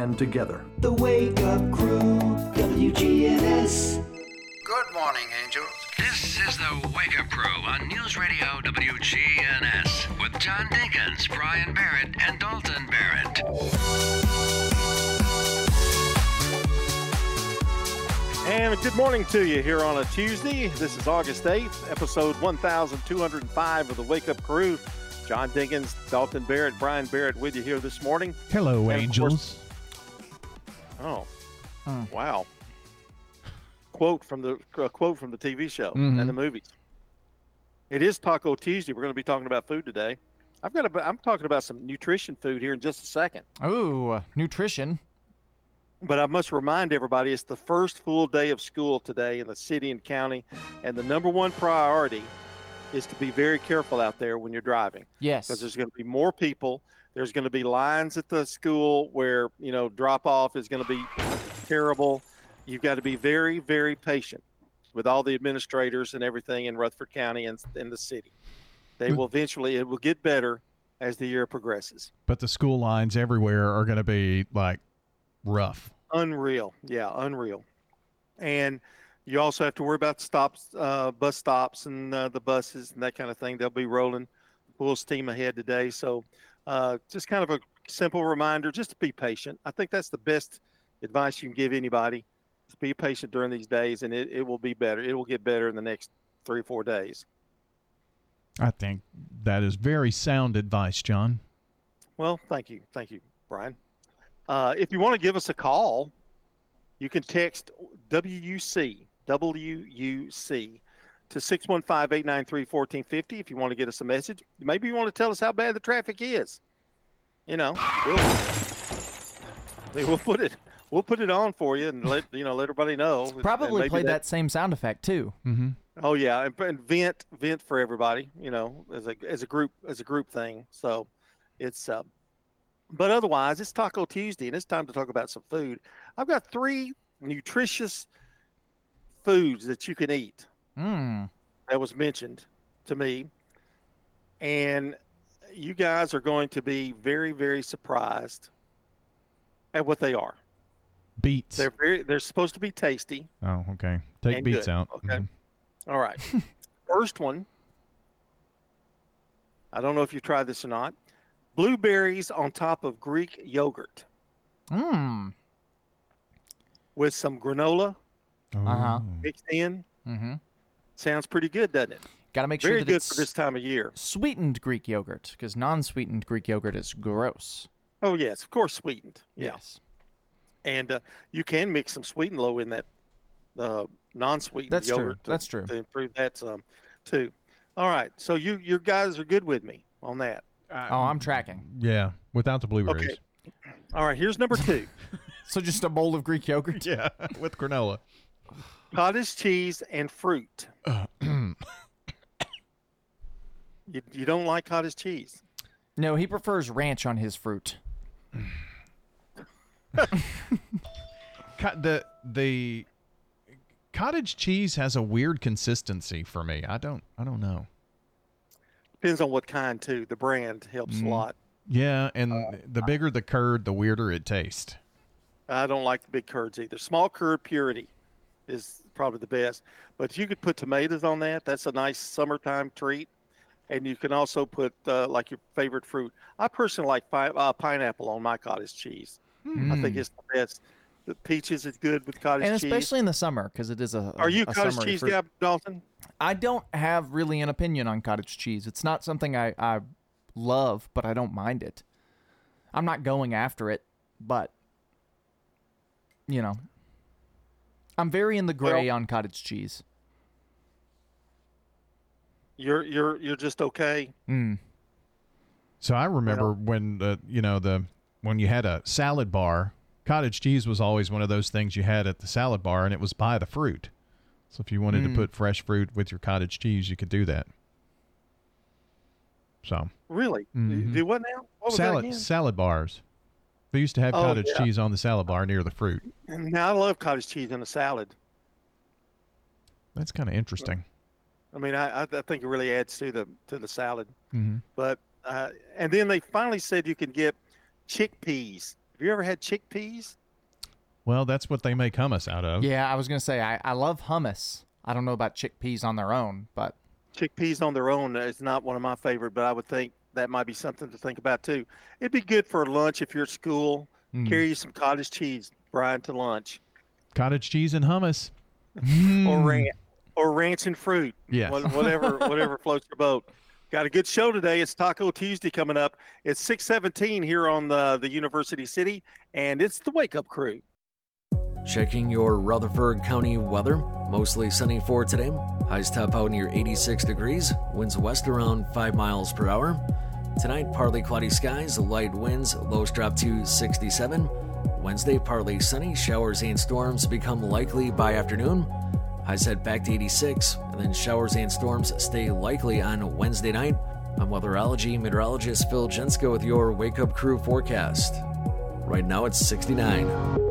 and together. The Wake Up Crew, WGNS. Good morning, angels. This is the Wake Up Crew on News Radio WGNS with John Dinkins, Brian Barrett, and Dalton Barrett. And good morning to you here on a Tuesday. This is August 8th, episode 1205 of the Wake Up Crew. John Dinkins, Dalton Barrett, Brian Barrett with you here this morning. Hello, of angels. Oh, hmm. wow. Quote from the a quote from the TV show and the mm-hmm. movies. It is Taco Tuesday. We're going to be talking about food today. I've got a, I'm talking about some nutrition food here in just a second. Ooh, nutrition. But I must remind everybody it's the first full day of school today in the city and county, and the number one priority is to be very careful out there when you're driving Yes. because there's going to be more people. There's going to be lines at the school where you know drop off is going to be terrible. You've got to be very, very patient with all the administrators and everything in Rutherford County and in the city. They will eventually. It will get better as the year progresses. But the school lines everywhere are going to be like rough. Unreal, yeah, unreal. And you also have to worry about stops, uh, bus stops, and uh, the buses and that kind of thing. They'll be rolling full steam ahead today. So, uh, just kind of a simple reminder, just to be patient. I think that's the best advice you can give anybody. Just be patient during these days, and it, it will be better. It will get better in the next three or four days. I think that is very sound advice, John. Well, thank you. Thank you, Brian. Uh, if you want to give us a call, you can text WUC, WUC to 615 893 1450 if you want to get us a message. Maybe you want to tell us how bad the traffic is. You know, we'll, we'll put it. We'll put it on for you and let you know let everybody know. And Probably maybe played that same sound effect too. Mm-hmm. Oh yeah, and, and vent vent for everybody, you know, as a as a group as a group thing. So it's uh, but otherwise it's Taco Tuesday and it's time to talk about some food. I've got three nutritious foods that you can eat Mmm. that was mentioned to me. And you guys are going to be very, very surprised at what they are. Beets. They're very they're supposed to be tasty. oh, okay. Take beets good, out. okay. Mhm. All right. First one. I don't know if you tried this or not. Blueberries on top of Greek yogurt Mmm. with some granola Uh-huh. Mixed in. Mm-hmm. Sounds pretty good, doesn't it? Got to make sure Very that good it's for this time of year. sweetened Greek yogurt, because non-sweetened Greek yogurt is gross. Oh yes, of course, sweetened. Yeah, Yes. and uh, you can mix some sweet and low in that uh, non-sweetened That's true. yogurt. To, That's true. To improve that some too. All right, so you you guys are good with me on that. Oh, I'm tracking. Yeah, without the blueberries. Okay. All right, here's number two. So just a bowl of Greek yogurt. Yeah, with granola. Cottage cheese and fruit. you, you don't like cottage cheese? No, he prefers ranch on his fruit. Co- the the cottage cheese has a weird consistency for me. I don't I don't know. Depends on what kind too. The brand helps Mm. a lot. Yeah, and Uh, the bigger the curd, the weirder it tastes. I don't like the big curds either. Small curd purity is probably the best. But you could put tomatoes on that. That's a nice summertime treat. And you can also put uh, like your favorite fruit. I personally like pi- uh, pineapple on my cottage cheese. I think Mm. it's the best. The peaches is good with cottage and cheese. And especially in the summer, because it is a. Are you a a cottage cheese fruit. guy, Dalton? I don't have really an opinion on cottage cheese. It's not something I, I love, but I don't mind it. I'm not going after it, but you know, I'm very in the gray Well- on cottage cheese. You're you're you're just okay. Mm. So I remember when the you know the when you had a salad bar, cottage cheese was always one of those things you had at the salad bar, and it was by the fruit. So if you wanted Mm. to put fresh fruit with your cottage cheese, you could do that. So Really? Mhm. Do what now? What was salad again? salad bars. They used to have Oh, cottage yeah. cheese on the salad bar near the fruit. Now I love cottage cheese in a salad. That's kind of interesting. I mean, I, I I think it really adds to the to the salad. hmm But uh, and then they finally said you can get chickpeas Have you ever had chickpeas? Well, that's what they make hummus out of. Yeah, I was gonna say I, I love hummus. I don't know about chickpeas on their own, but Chickpeas on their own is not one of my favorite, but I would think that might be something to think about too. It'd be good for lunch if you're at school. Mm. Carry you some cottage cheese, Brian, to lunch, Cottage cheese and hummus. or ranch, or ranch and fruit. Yeah. Whatever, whatever floats your boat. Got a good show today. It's Taco Tuesday coming up. It's six seventeen here on the the University City, and it's the Wake Up Crew. Checking your Rutherford County weather. Mostly sunny for today. Highs top out near 86 degrees. Winds west around 5 miles per hour. Tonight, partly cloudy skies, light winds, lows drop to 67. Wednesday, partly sunny, showers and storms become likely by afternoon. Highs head back to 86, and then showers and storms stay likely on Wednesday night. I'm weatherology meteorologist Phil Jensko with your Wake Up Crew forecast. Right now, it's 69.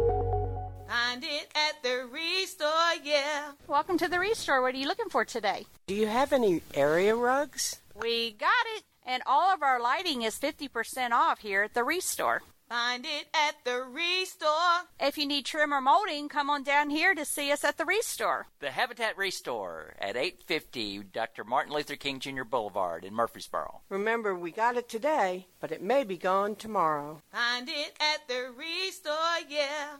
Welcome to the Restore. What are you looking for today? Do you have any area rugs? We got it. And all of our lighting is 50% off here at the Restore. Find it at the Restore. If you need trim or molding, come on down here to see us at the Restore. The Habitat Restore at 850 Dr. Martin Luther King Jr. Boulevard in Murfreesboro. Remember, we got it today, but it may be gone tomorrow. Find it at the Restore, yeah.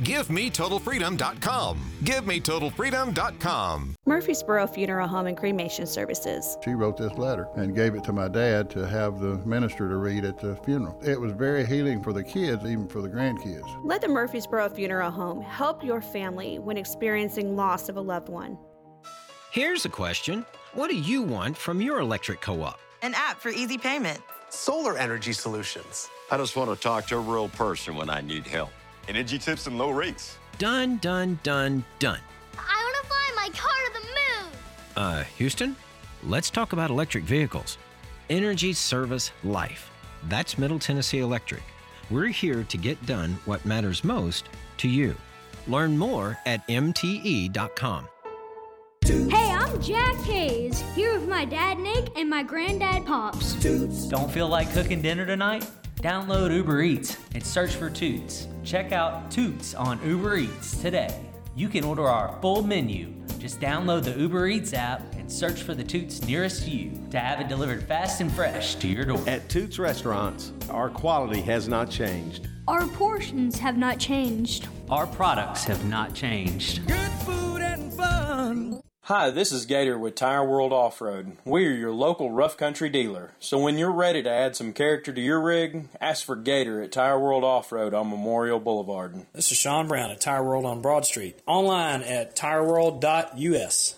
GiveMeTotalFreedom.com. GiveMeTotalFreedom.com. Murfreesboro Funeral Home and Cremation Services. She wrote this letter and gave it to my dad to have the minister to read at the funeral. It was very healing for the kids, even for the grandkids. Let the Murfreesboro Funeral Home help your family when experiencing loss of a loved one. Here's a question What do you want from your electric co op? An app for easy payment. Solar energy solutions. I just want to talk to a real person when I need help. Energy tips and low rates. Done, done, done, done. I want to fly my car to the moon. Uh, Houston, let's talk about electric vehicles. Energy Service Life. That's Middle Tennessee Electric. We're here to get done what matters most to you. Learn more at MTE.com. Hey, I'm Jack Hayes, here with my dad Nick and my granddad Pops. Toots. Don't feel like cooking dinner tonight? Download Uber Eats and search for Toots. Check out Toots on Uber Eats today. You can order our full menu. Just download the Uber Eats app and search for the Toots nearest you to have it delivered fast and fresh to your door. At Toots Restaurants, our quality has not changed. Our portions have not changed. Our products have not changed. Good food and fun. Hi, this is Gator with Tire World Off Road. We're your local rough country dealer. So when you're ready to add some character to your rig, ask for Gator at Tire World Off Road on Memorial Boulevard. This is Sean Brown at Tire World on Broad Street. Online at tireworld.us.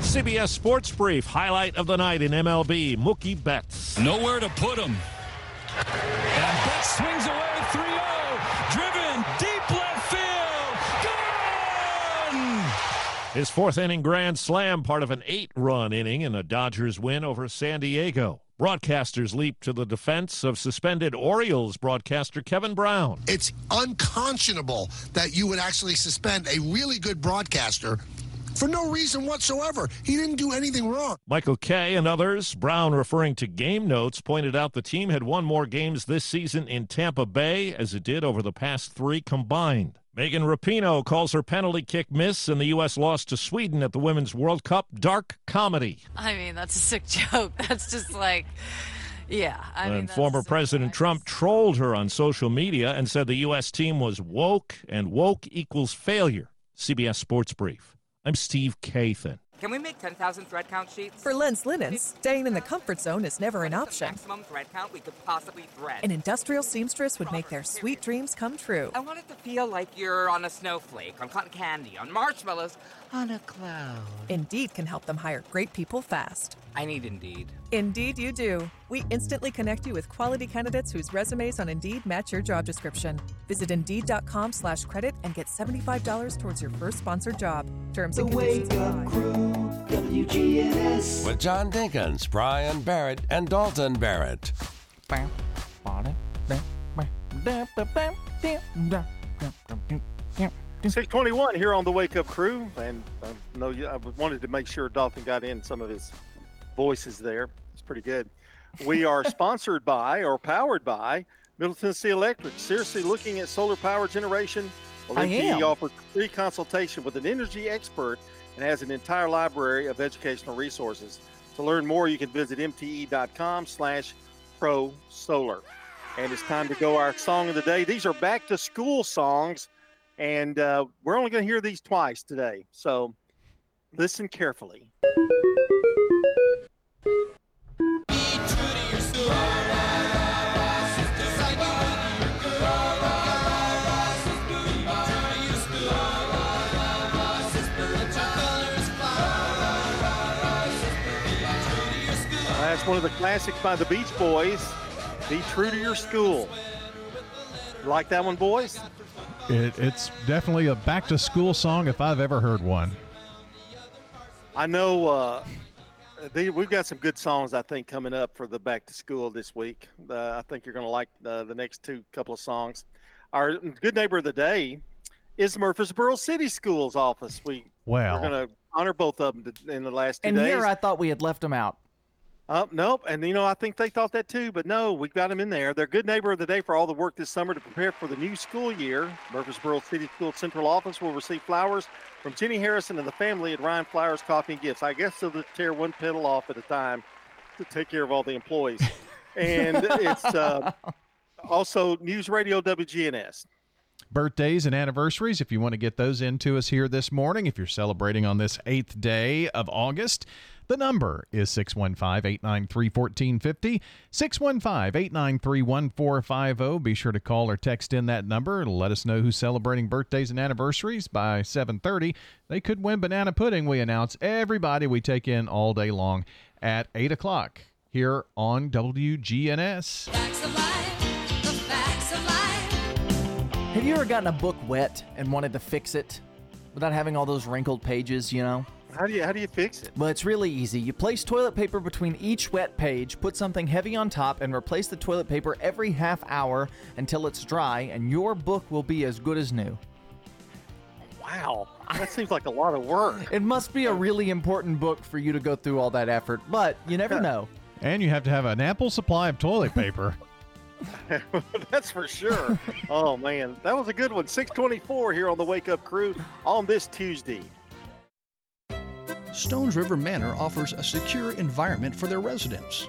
CBS Sports Brief highlight of the night in MLB Mookie Betts. Nowhere to put him. And Betts swings away 3 0. Driven deep left field. Gone! His fourth inning grand slam, part of an eight run inning in a Dodgers win over San Diego. Broadcasters leap to the defense of suspended Orioles broadcaster Kevin Brown. It's unconscionable that you would actually suspend a really good broadcaster for no reason whatsoever. He didn't do anything wrong. Michael Kay and others, Brown referring to game notes, pointed out the team had won more games this season in Tampa Bay as it did over the past three combined. Megan Rapinoe calls her penalty kick miss in the U.S. loss to Sweden at the Women's World Cup dark comedy. I mean, that's a sick joke. That's just like, yeah. I mean, and former President Trump trolled her on social media and said the U.S. team was woke and woke equals failure. CBS Sports Brief. I'm Steve Kathan. Can we make 10,000 thread count sheets? For Lens Linens, staying in the comfort zone is never an option. Maximum thread count we could possibly thread. An industrial seamstress would make their sweet dreams come true. I want it to feel like you're on a snowflake, on cotton candy, on marshmallows, on a cloud. Indeed can help them hire great people fast. I need Indeed. Indeed, you do. We instantly connect you with quality candidates whose resumes on Indeed match your job description. Visit Indeed.com slash credit and get $75 towards your first sponsored job. Terms and conditions apply. WGNS. With John Dinkins, Brian Barrett, and Dalton Barrett. 621 here on the Wake Up Crew. And um, I know you, I wanted to make sure Dalton got in some of his voices there. It's pretty good. We are sponsored by or powered by Middle Tennessee Electric. Seriously looking at solar power generation? Well, MTE offers free consultation with an energy expert and has an entire library of educational resources. To learn more, you can visit mte.com slash pro solar. And it's time to go our song of the day. These are back to school songs, and uh, we're only going to hear these twice today. So listen carefully. That's one of the classics by the Beach Boys. Be true to your school. You like that one, boys? It, it's definitely a back to school song if I've ever heard one. I know uh, they, we've got some good songs, I think, coming up for the back to school this week. Uh, I think you're going to like uh, the next two couple of songs. Our good neighbor of the day is Murfreesboro City Schools office. We, Well. we're going to honor both of them in the last two And days. here I thought we had left them out. Uh, nope. And, you know, I think they thought that too, but no, we've got them in there. They're good neighbor of the day for all the work this summer to prepare for the new school year. Murfreesboro City School Central Office will receive flowers from Jenny Harrison and the family at Ryan Flowers Coffee and Gifts. I guess they'll tear one petal off at a time to take care of all the employees. And it's uh, also News Radio WGNS. Birthdays and anniversaries, if you want to get those into us here this morning, if you're celebrating on this eighth day of August, the number is 615 893 1450. 615 893 1450. Be sure to call or text in that number. Let us know who's celebrating birthdays and anniversaries by 730. They could win banana pudding, we announce everybody we take in all day long at 8 o'clock here on WGNS. Have you ever gotten a book wet and wanted to fix it without having all those wrinkled pages, you know? How do you how do you fix it? Well, it's really easy. You place toilet paper between each wet page, put something heavy on top, and replace the toilet paper every half hour until it's dry, and your book will be as good as new. Wow. That seems like a lot of work. It must be a really important book for you to go through all that effort, but you never know. And you have to have an ample supply of toilet paper. That's for sure. oh man, that was a good one. 624 here on the Wake Up Crew on this Tuesday. Stones River Manor offers a secure environment for their residents.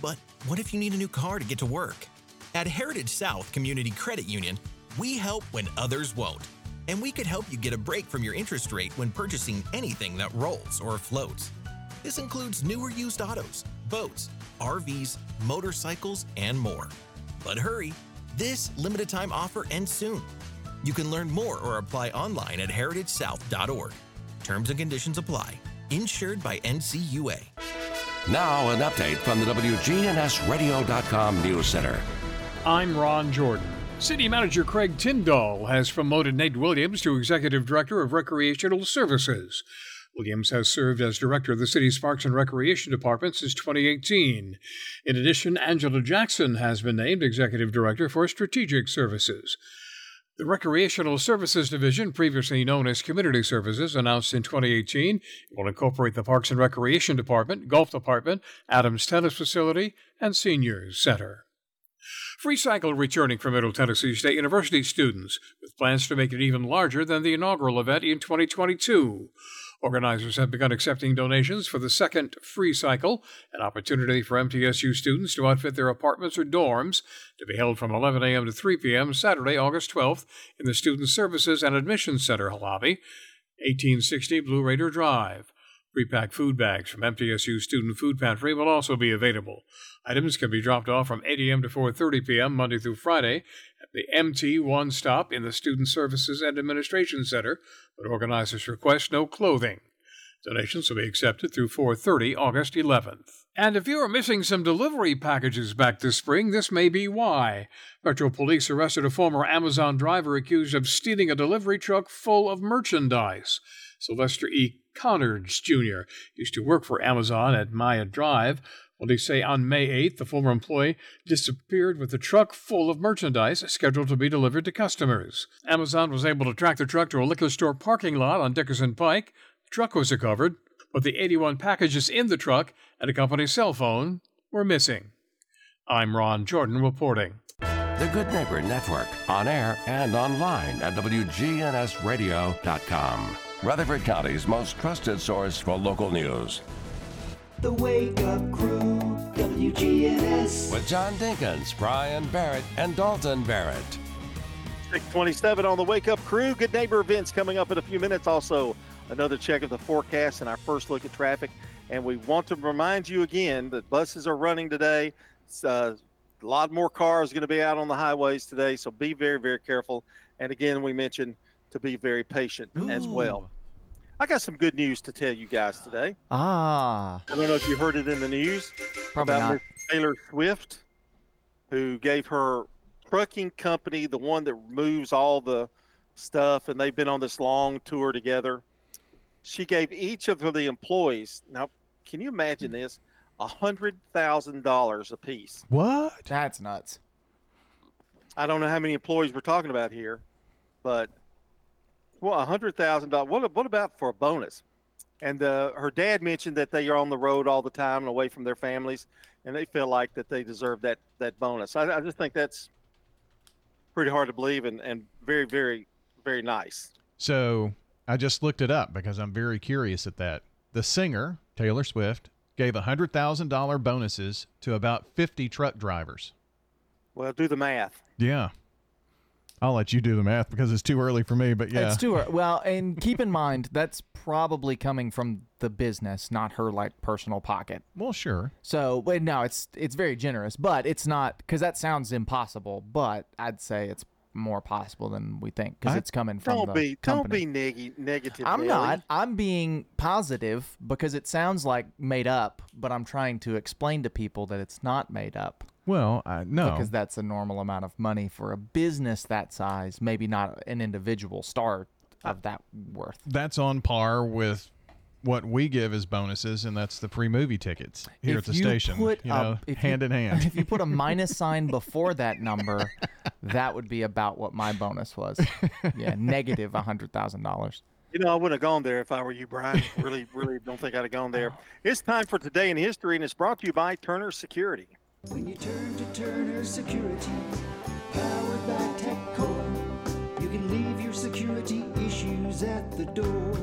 But what if you need a new car to get to work? At Heritage South Community Credit Union, we help when others won't. And we could help you get a break from your interest rate when purchasing anything that rolls or floats. This includes newer used autos, boats, RVs, motorcycles, and more. But hurry, this limited time offer ends soon. You can learn more or apply online at heritagesouth.org. Terms and conditions apply. Insured by NCUA. Now, an update from the WGNSradio.com News Center. I'm Ron Jordan. City Manager Craig Tindall has promoted Nate Williams to Executive Director of Recreational Services. Williams has served as Director of the city's Parks and Recreation Department since 2018. In addition, Angela Jackson has been named Executive Director for Strategic Services. The Recreational Services Division, previously known as Community Services, announced in 2018 it will incorporate the Parks and Recreation Department, Golf Department, Adams Tennis Facility, and Seniors Center. Free Cycle returning from Middle Tennessee State University students, with plans to make it even larger than the inaugural event in 2022. Organizers have begun accepting donations for the second free cycle, an opportunity for MTSU students to outfit their apartments or dorms, to be held from 11 a.m. to 3 p.m. Saturday, August 12th, in the Student Services and Admissions Center lobby, 1860 Blue Raider Drive. Prepacked food bags from MTSU Student Food Pantry will also be available. Items can be dropped off from 8 a.m. to 4:30 p.m. Monday through Friday the MT One Stop in the Student Services and Administration Center, but organizers request no clothing. Donations will be accepted through 4:30 August 11th. And if you are missing some delivery packages back this spring, this may be why. Metro Police arrested a former Amazon driver accused of stealing a delivery truck full of merchandise. Sylvester E. Conards Jr. used to work for Amazon at Myatt Drive. Police say on May 8th, the former employee disappeared with a truck full of merchandise scheduled to be delivered to customers. Amazon was able to track the truck to a liquor store parking lot on Dickerson Pike. The truck was recovered, but the 81 packages in the truck and a company cell phone were missing. I'm Ron Jordan reporting. The Good Neighbor Network, on air and online at WGNSradio.com. Rutherford County's most trusted source for local news. The Wake Up Crew, WGNS. With John Dinkins, Brian Barrett, and Dalton Barrett. 627 on the Wake Up Crew. Good neighbor events coming up in a few minutes. Also, another check of the forecast and our first look at traffic. And we want to remind you again that buses are running today. Uh, a lot more cars going to be out on the highways today, so be very, very careful. And again, we mentioned to be very patient Ooh. as well. I got some good news to tell you guys today. Ah. I don't know if you heard it in the news Probably about not. Taylor Swift, who gave her trucking company, the one that moves all the stuff, and they've been on this long tour together. She gave each of the employees, now, can you imagine this? A hundred thousand dollars a piece. What? That's nuts. I don't know how many employees we're talking about here, but well, a hundred thousand dollars. What what about for a bonus? And uh, her dad mentioned that they are on the road all the time and away from their families, and they feel like that they deserve that that bonus. I, I just think that's pretty hard to believe and, and very very very nice. So I just looked it up because I'm very curious at that. The singer Taylor Swift gave a hundred thousand dollar bonuses to about fifty truck drivers. Well, do the math. Yeah. I'll let you do the math because it's too early for me, but yeah. It's too early. Well, and keep in mind that's probably coming from the business, not her like personal pocket. Well, sure. So, but no, it's it's very generous, but it's not because that sounds impossible. But I'd say it's more possible than we think because it's coming from don't the be company. don't be neg- negative. I'm Billy. not. I'm being positive because it sounds like made up, but I'm trying to explain to people that it's not made up. Well, I no. Because that's a normal amount of money for a business that size, maybe not an individual star of that worth. That's on par with what we give as bonuses, and that's the free movie tickets here If at the you station. put you a- know, if hand you- in hand. If you put a minus sign before that number, that would be about what my bonus was. Yeah, negative a hundred thousand dollars. You know, I wouldn't have gone there if I were you, Brian. really, really don't think I'd have gone there. It's time for today in history, and it's brought to you by Turner Security. When you turn to Turner Security, powered by TechCore, you can leave your security issues at the door.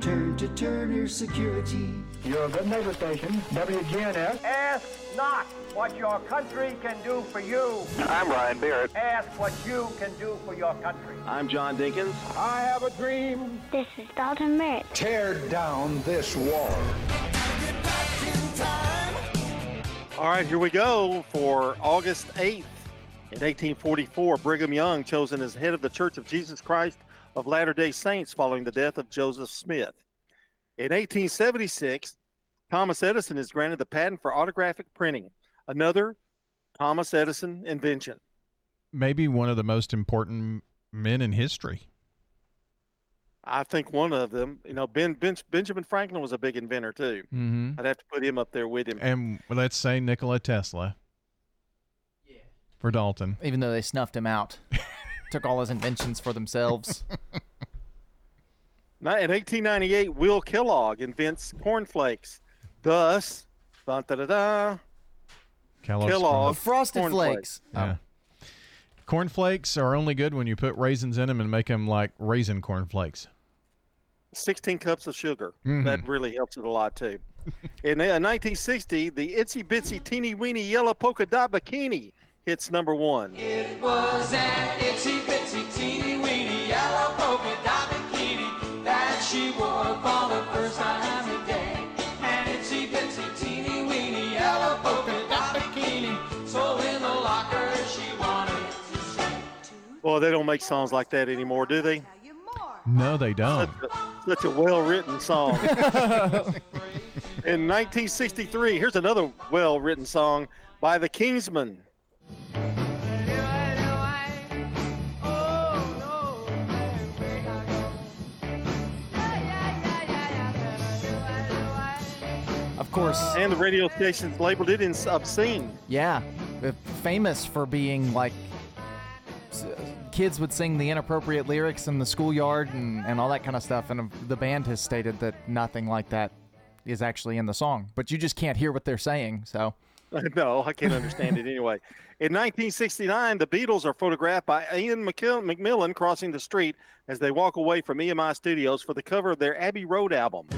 Turn to Turner Security. You're a good neighbor station, WGNS. Ask not what your country can do for you. I'm Brian Barrett. Ask what you can do for your country. I'm John Dinkins. I have a dream. This is Dalton Barrett. Tear down this wall. All right, here we go for August 8th. In 1844, Brigham Young chosen as head of the Church of Jesus Christ of Latter-day Saints following the death of Joseph Smith. In 1876, Thomas Edison is granted the patent for autographic printing, another Thomas Edison invention. Maybe one of the most important men in history. I think one of them, you know, Ben, ben Benjamin Franklin was a big inventor too. Mhm. I'd have to put him up there with him. And let's say Nikola Tesla. Yeah. For Dalton. Even though they snuffed him out, took all his inventions for themselves. Now, In 1898, Will Kellogg invents cornflakes. Thus, da da da da. Kellogg's Kellogg Frosted cornflakes. Flakes. Yeah. Cornflakes are only good when you put raisins in them and make them like raisin cornflakes. 16 cups of sugar. Mhm. That really helps it a lot too. In uh, 1960, the itsy bitsy teeny weeny yellow polka dot bikini hits number one. It was an itsy bitsy teeny weeny yellow polka dot bikini that she wore for the first time today. An itsy bitsy teeny weeny yellow polka dot bikini. So in the locker she wanted to say. Well, they don't make songs like that anymore, do they? No, they don't. Such a, such a well-written song. In 1963, here's another well-written song by the Kingsmen. Of course. And the radio stations labeled it in obscene. Yeah, famous for being like s- kids would sing the inappropriate lyrics in the schoolyard and, and all that kind of stuff. And the band has stated that nothing like that is actually in the song, but you just can't hear what they're saying. So no, I can't understand it anyway. In 1969, the Beatles are photographed by Iain Macmillan crossing the street as they walk away from EMI Studios for the cover of their Abbey Road album.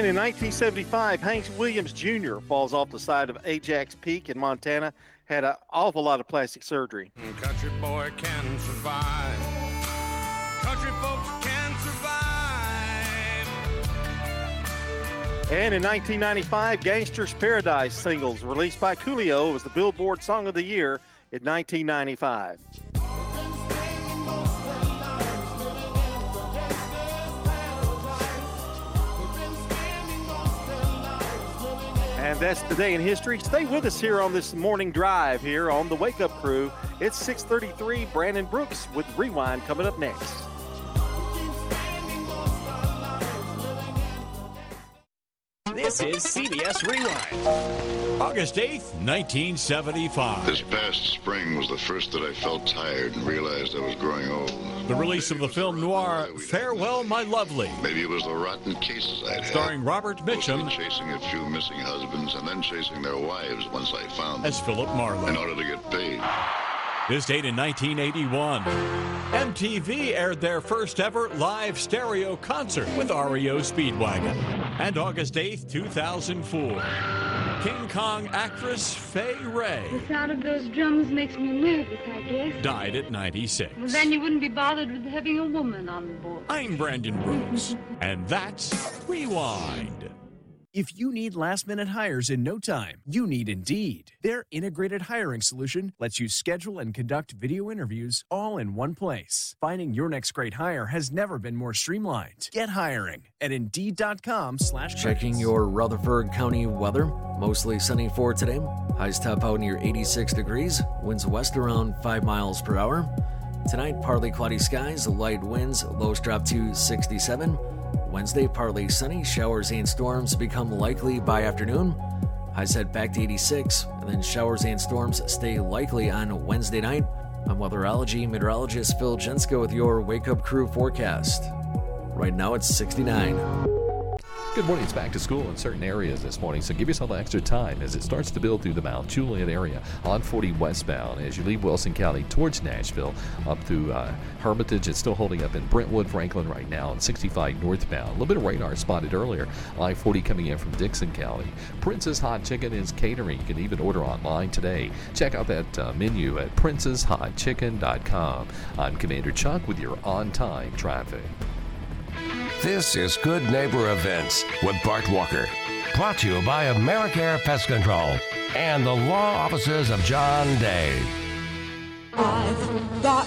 And in 1975, Hank Williams Jr. falls off the side of Ajax Peak in Montana. Had an awful lot of plastic surgery. Country boy can survive. Country folks can survive. And in 1995, Gangster's Paradise singles released by Coolio was the Billboard Song of the Year in 1995. And that's the day in history. Stay with us here on this morning drive here on the Wake Up Crew. It's 6:33. Brandon Brooks with Rewind coming up next. This is CBS Rewind. August 8th, 1975. This past spring was the first that I felt tired and realized I was growing old. The release of the film noir Farewell, My Lovely, Maybe it was the rotten cases I'd had. starring Robert Mitchum Mostly chasing a few missing husbands and then chasing their wives once I found them. as Philip Marlowe. In order to get paid. This date in 1981, MTV aired their first ever live stereo concert with REO Speedwagon. And August 8th, 2004, King Kong actress Fay Wray The sound of those drums makes me nervous, I guess. died at 96. Well, then you wouldn't be bothered with having a woman on board. I'm Brandon Brooks, and that's Rewind. If you need last minute hires in no time, you need Indeed. Their integrated hiring solution lets you schedule and conduct video interviews all in one place. Finding your next great hire has never been more streamlined. Get hiring at Indeed.com slash Checking your Rutherford County weather. Mostly sunny for today. Highs top out near 86 degrees. Winds west around 5 miles per hour. Tonight, partly cloudy skies, light winds, lows drop to 67. Wednesday, partly sunny, showers and storms become likely by afternoon. Highs head back to 86, and then showers and storms stay likely on Wednesday night. I'm weatherology meteorologist Phil Jensko with your Wake Up Crew forecast. Right now it's 69. Good morning. It's back to school in certain areas this morning, so give yourself extra time as it starts to build through the Mount Juliet area on 40 westbound as you leave Wilson County towards Nashville up through uh, Hermitage. It's still holding up in Brentwood, Franklin right now, and 65 northbound. A little bit of radar spotted earlier. I 40 coming in from Dickson County. Prince's Hot Chicken is catering. You can even order online today. Check out that uh, menu at princesshotchicken.com. I'm Commander Chuck with your on time traffic. This is Good Neighbor Events with Bart Walker. Brought to you by Americare Pest Control and the law offices of John Day. I've got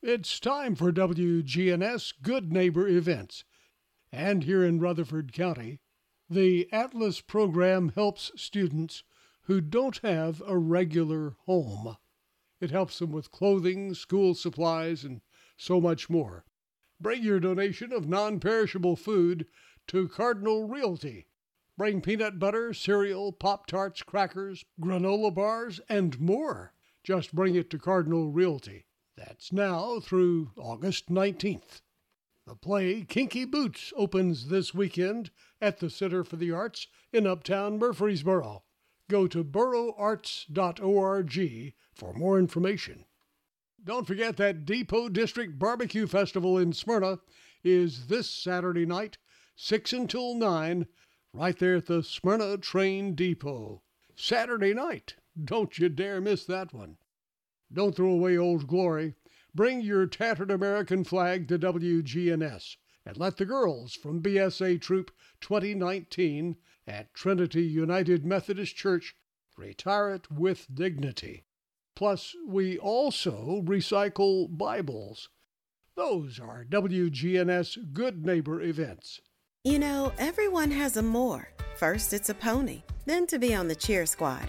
It's time for WGNS Good Neighbor Events. And here in Rutherford County, the Atlas program helps students who don't have a regular home. It helps them with clothing, school supplies, and so much more. Bring your donation of non perishable food to Cardinal Realty. Bring peanut butter, cereal, Pop Tarts, crackers, granola bars, and more. Just bring it to Cardinal Realty. That's now through August 19th. The play Kinky Boots opens this weekend at the Center for the Arts in Uptown Murfreesboro. Go to boroarts.org for more information. Don't forget that Depot District Barbecue Festival in Smyrna is this Saturday night, 6 until 9, right there at the Smyrna Train Depot. Saturday night. Don't you dare miss that one. Don't throw away old glory. Bring your tattered American flag to WGNS and let the girls from BSA Troop 2019 at Trinity United Methodist Church retire it with dignity. Plus, we also recycle Bibles. Those are WGNS Good Neighbor events. You know, everyone has a more. First, it's a pony, then to be on the cheer squad.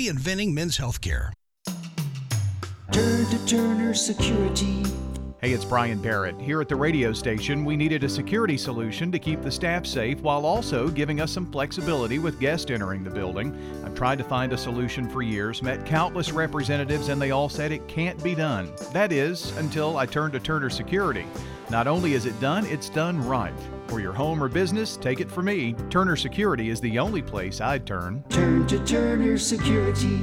reinventing men's healthcare. Turn to Turner Security. Hey, it's Brian Barrett. Here at the radio station, we needed a security solution to keep the staff safe while also giving us some flexibility with guests entering the building. I've tried to find a solution for years, met countless representatives, and they all said it can't be done. That is, until I turned to Turner Security. Not only is it done, it's done right. For your home or business, take it from me. Turner Security is the only place I'd turn. Turn to Turner Security.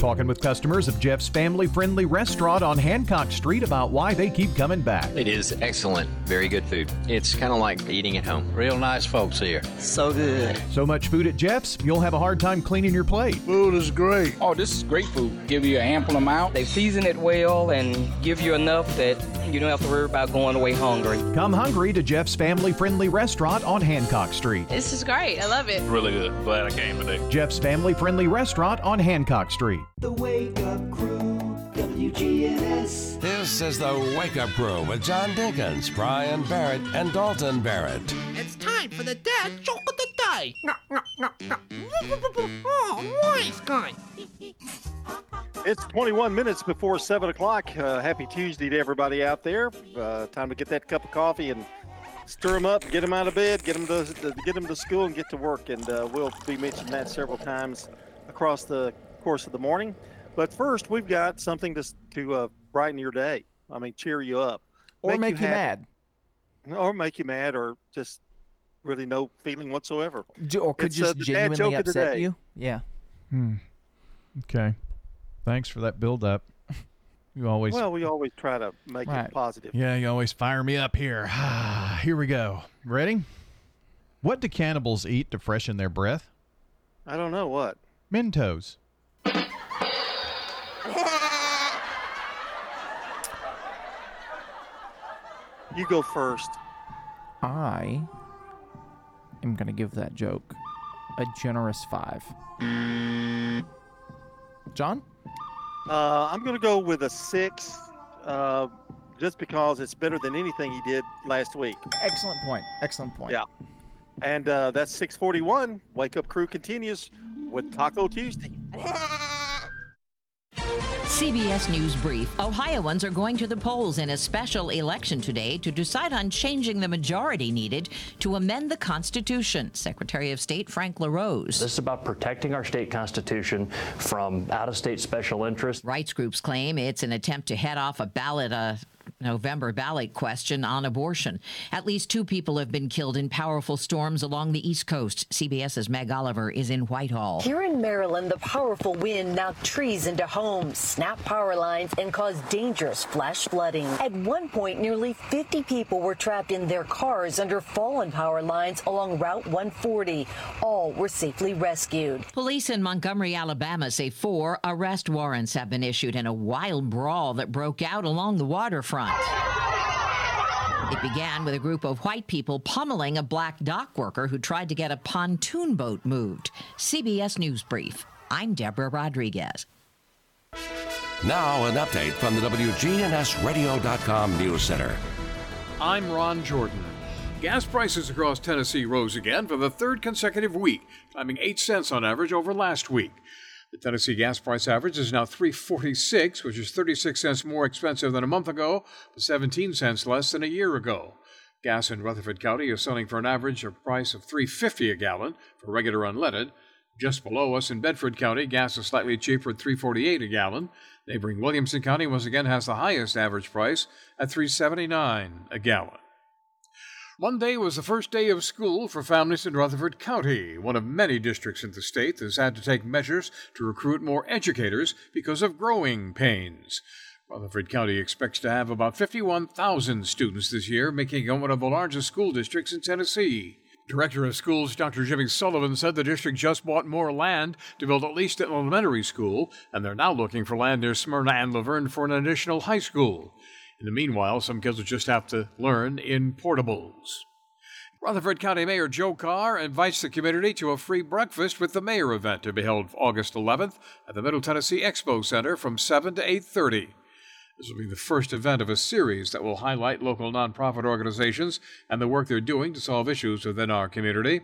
Talking with customers of Jeff's family friendly restaurant on Hancock Street about why they keep coming back. It is excellent. Very good food. It's kind of like eating at home. Real nice folks here. So good. So much food at Jeff's, you'll have a hard time cleaning your plate. Food is great. Oh, this is great food. Give you an ample amount. They season it well and give you enough that you don't have to worry about going away hungry. Come hungry to Jeff's family friendly restaurant on Hancock Street. This is great. I love it. Really good. Glad I came today. Jeff's family friendly restaurant on Hancock Street. The Wake Up Crew, WGNS. This is the Wake Up Crew with John Dinkins, Brian Barrett, and Dalton Barrett. It's time for the dad joke of the day. No, no, no, no. Oh, nice guy. It's 21 minutes before 7 o'clock. Uh, happy Tuesday to everybody out there. Uh, time to get that cup of coffee and stir them up, get them out of bed, get them to, to get them to school, and get to work. And uh, we'll be mentioning that several times across the course of the morning. But first, we've got something to to uh, brighten your day. I mean, cheer you up, Or make you happy. mad. or make you mad, or just really no feeling whatsoever. J- Or could It's, uh, just the dad genuinely joke upset you. Yeah. Hmm. Okay. Thanks for that build up. You always Well, we always try to make Right. it positive. Yeah, you always fire me up here. here we go. Ready? What do cannibals eat to freshen their breath? I don't know what. Mentos. You go first. I am going to give that joke a generous five. John? Uh, I'm going to go with a six, uh, just because it's better than anything he did last week. Excellent point. Excellent point. Yeah. And uh, that's 641. Wake Up Crew continues with Taco Tuesday. CBS News Brief. Ohioans are going to the polls in a special election today to decide on changing the majority needed to amend the Constitution. Secretary of State Frank LaRose. This is about protecting our state constitution from out of state special interests. Rights groups claim it's an attempt to head off a ballot. Uh, November ballot question on abortion. At least two people have been killed in powerful storms along the East Coast. CBS's Meg Oliver is in Whitehall. Here in Maryland, the powerful wind knocked trees into homes, snapped power lines, and caused dangerous flash flooding. At one point, nearly 50 people were trapped in their cars under fallen power lines along Route 140. All were safely rescued. Police in Montgomery, Alabama say four arrest warrants have been issued in a wild brawl that broke out along the waterfront. It began with a group of white people pummeling a black dock worker who tried to get a pontoon boat moved. CBS News Brief. I'm Deborah Rodriguez. Now, an update from the WGNSradio.com News Center. I'm Ron Jordan. Gas prices across Tennessee rose again for the third consecutive week, climbing 8 cents on average over last week. The Tennessee gas price average is now 346, which is 36 cents more expensive than a month ago, but 17 cents less than a year ago. Gas in Rutherford County is selling for an average of price of 350 a gallon for regular unleaded. Just below us in Bedford County, gas is slightly cheaper at 348 a gallon. Neighboring Williamson County once again has the highest average price at 379 a gallon. Monday was the first day of school for families in Rutherford County, one of many districts in the state that has had to take measures to recruit more educators because of growing pains. Rutherford County expects to have about 51,000 students this year, making it one of the largest school districts in Tennessee. Director of Schools Dr. Jimmy Sullivan said the district just bought more land to build at least an elementary school, and they're now looking for land near Smyrna and La Vergne for an additional high school. In the meanwhile, some kids will just have to learn in portables. Rutherford County Mayor Joe Carr invites the community to a free breakfast with the mayor event to be held August 11th at the Middle Tennessee Expo Center from 7 to 8:30. This will be the first event of a series that will highlight local nonprofit organizations and the work they're doing to solve issues within our community.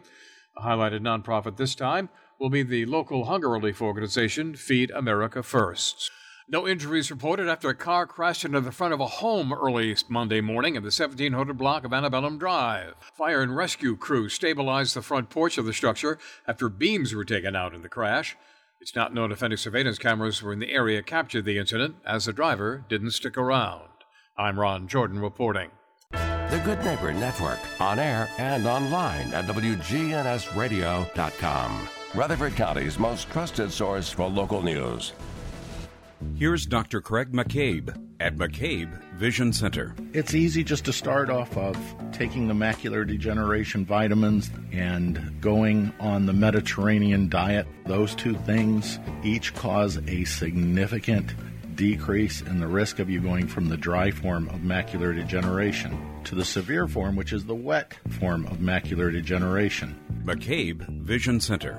A highlighted nonprofit this time will be the local hunger relief organization Feed America First. No injuries reported after a car crashed into the front of a home early Monday morning in the 1700 block of Antebellum Drive. Fire and rescue crews stabilized the front porch of the structure after beams were taken out in the crash. It's not known if any surveillance cameras were in the area captured the incident, as the driver didn't stick around. I'm Ron Jordan reporting. The Good Neighbor Network, on air and online at WGNSradio.com. Rutherford County's most trusted source for local news. Here's Dr. Craig McCabe at McCabe Vision Center. It's easy just to start off of taking the macular degeneration vitamins and going on the Mediterranean diet. Those two things each cause a significant decrease in the risk of you going from the dry form of macular degeneration to the severe form, which is the wet form of macular degeneration. McCabe Vision Center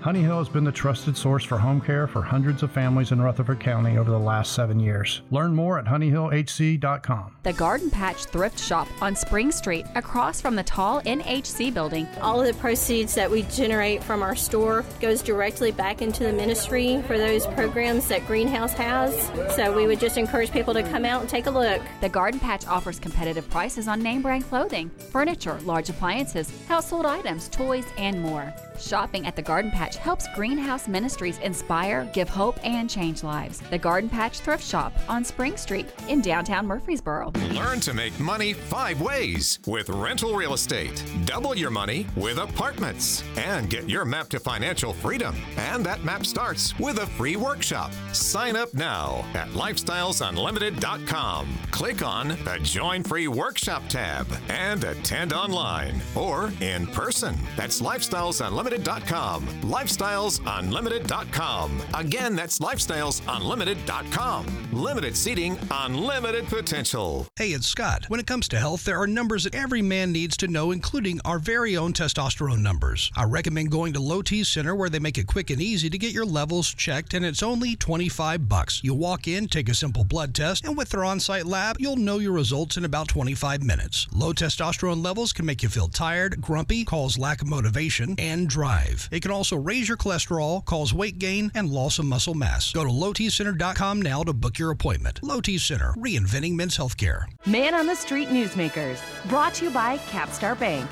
Honey Hill has been the trusted source for home care for hundreds of families in Rutherford County over the last seven years. Learn more at honeyhillhc.com. The Garden Patch Thrift Shop on Spring Street, across from the tall NHC building. All of the proceeds that we generate from our store goes directly back into the ministry for those programs that Greenhouse has. So we would just encourage people to come out and take a look. The Garden Patch offers competitive prices on name brand clothing, furniture, large appliances, household items, toys, and more. Shopping at the Garden Patch helps Greenhouse Ministries inspire, give hope, and change lives. The Garden Patch Thrift Shop on Spring Street in downtown Murfreesboro. Learn to make money five ways with rental real estate. Double your money with apartments and get your map to financial freedom. And that map starts with a free workshop. Sign up now at lifestylesunlimited.com. Click on the Join Free Workshop tab and attend online or in person. That's Lifestyles Unlimited lifestylesunlimited.com. Lifestylesunlimited.com. Again, that's lifestylesunlimited.com. Limited seating, unlimited potential. Hey, it's Scott. When it comes to health, there are numbers that every man needs to know, including our very own testosterone numbers. I recommend going to Low T Center where they make it quick and easy to get your levels checked, and it's only 25 bucks. You walk in, take a simple blood test, and with their on-site lab, you'll know your results in about 25 minutes. Low testosterone levels can make you feel tired, grumpy, cause lack of motivation, and drive. It can also raise your cholesterol, cause weight gain, and loss of muscle mass. Go to lowtcenter.com now to book your appointment. Low T Center, reinventing men's healthcare. Man on the Street Newsmakers, brought to you by Capstar Bank.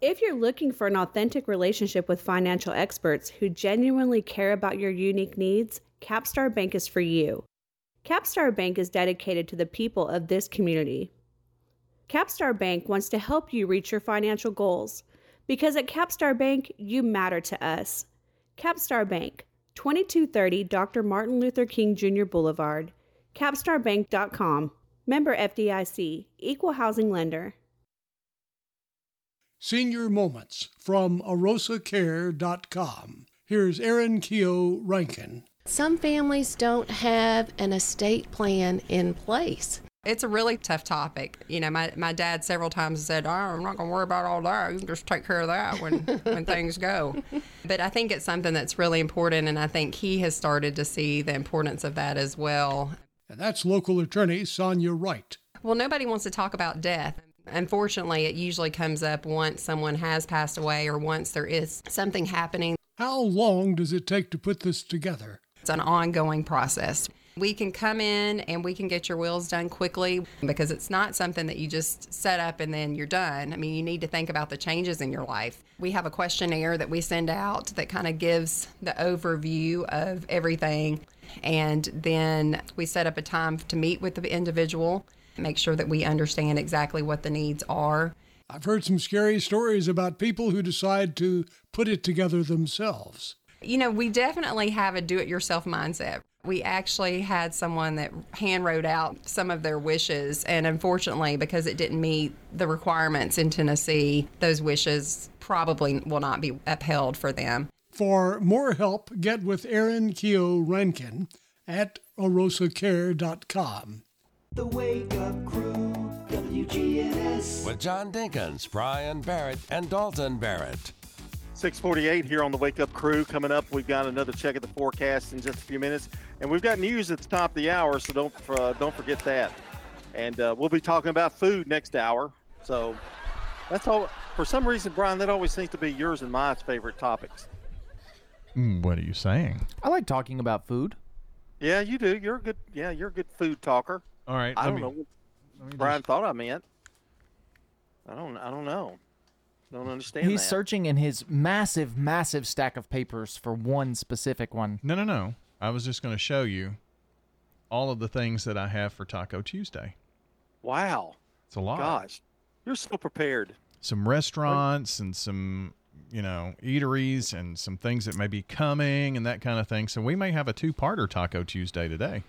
If you're looking for an authentic relationship with financial experts who genuinely care about your unique needs, Capstar Bank is for you. Capstar Bank is dedicated to the people of this community. Capstar Bank wants to help you reach your financial goals because at Capstar Bank, you matter to us. Capstar Bank, 2230 Dr. Martin Luther King Jr. Boulevard, capstarbank.com. Member FDIC, Equal Housing Lender. Senior Moments from arosacare.com. Here's Erin Keogh Rankin. Some families don't have an estate plan in place. It's a really tough topic. You know, my, my dad several times said, oh, I'm not going to worry about all that. You can just take care of that when, when things go. But I think it's something that's really important, and I think he has started to see the importance of that as well. And that's local attorney Sonia Wright. Well, nobody wants to talk about death. Unfortunately, it usually comes up once someone has passed away or once there is something happening. How long does it take to put this together? It's an ongoing process. We can come in and we can get your wills done quickly because it's not something that you just set up and then you're done. I mean, you need to think about the changes in your life. We have a questionnaire that we send out that kind of gives the overview of everything. And then we set up a time to meet with the individual, make sure that we understand exactly what the needs are. I've heard some scary stories about people who decide to put it together themselves. You know, we definitely have a do it yourself mindset. We actually had someone that hand wrote out some of their wishes, and unfortunately, because it didn't meet the requirements in Tennessee, those wishes probably will not be upheld for them. For more help, get with Erin Keogh Rankin at arosacare.com. The Wake Up Crew, WGNS. With John Dinkins, Brian Barrett, and Dalton Barrett. 648 here on the Wake Up Crew. Coming up, we've got another check of the forecast in just a few minutes. And we've got news at the top of the hour, so don't, uh, don't forget that. And uh, we'll be talking about food next hour. So that's all. For some reason, Brian, that always seems to be yours and my favorite topics. Mm, what are you saying? I like talking about food. Yeah, you do. You're a good. Yeah, you're a good food talker. All right. I don't me- know what Brian just- thought I meant. I don't. I don't know. Don't understand He's that. searching in his massive, massive stack of papers for one specific one. No, no, no. I was just going to show you all of the things that I have for Taco Tuesday. Wow. It's a lot. Gosh, you're so prepared. Some restaurants and some, you know, eateries and some things that may be coming and that kind of thing. So we may have a two-parter Taco Tuesday today.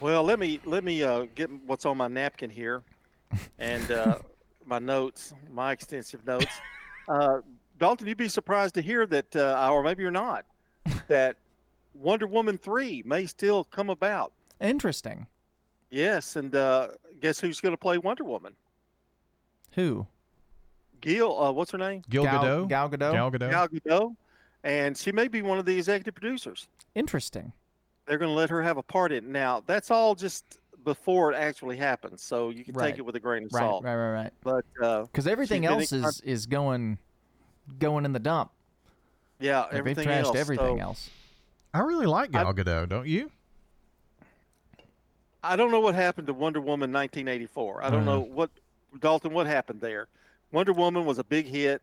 Well, let me let me uh, get what's on my napkin here, and uh, my notes, my extensive notes. Uh, Dalton, you'd be surprised to hear that, uh, or maybe you're not, that Wonder Woman three may still come about. Interesting. Yes, and uh, guess who's going to play Wonder Woman? Who? Gil, uh, what's her name? Gil Gal- Gadot? Gal Gadot? Gal Gadot? Gal Gadot, and she may be one of the executive producers. Interesting. They're going to let her have a part in it. Now, that's all just before it actually happens, so you can Right. take it with a grain of Right, salt. right, right, right. But uh, Because everything else in is is going going in the dump. Yeah, Like, they've everything trashed else. everything so else. I really like Gal Gadot, don't you? I don't know what happened to Wonder Woman 1984. I don't Uh. know what Dalton. What happened there? Wonder Woman was a big hit.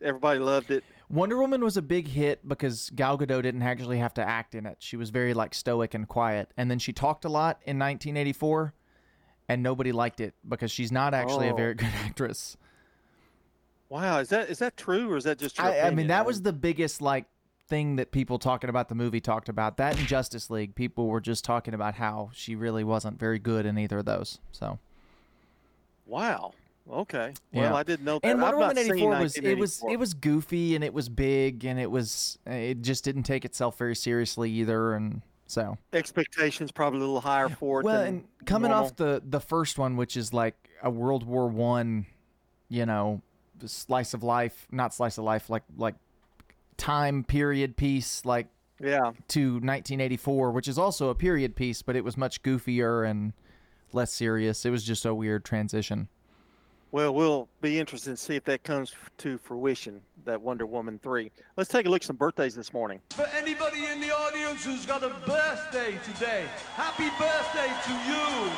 Everybody loved it. Wonder Woman was a big hit because Gal Gadot didn't actually have to act in it. She was very like stoic and quiet, and then she talked a lot in 1984, and nobody liked it because she's not actually a Oh. very good actress. Wow, is that is that true or is that just I, I mean, that was the biggest like thing that people talking about the movie talked about. That in Justice League, people were just talking about how she really wasn't very good in either of those. So Wow. Okay. Well, Yeah. I didn't know that. And Wonder Woman '84 was it was it was goofy and it was big and it was it just didn't take itself very seriously either, and so expectations probably a little higher for it. well, than and coming normal. off the the first one, which is like a World War One, you know, slice of life, not slice of life, like like time period piece, like yeah, to 1984, which is also a period piece, but it was much goofier and less serious. It was just a weird transition. Well, we'll be interested to see if that comes to fruition. That Wonder Woman three. Let's take a look at some birthdays this morning. For anybody in the audience who's got a birthday today, happy birthday to you.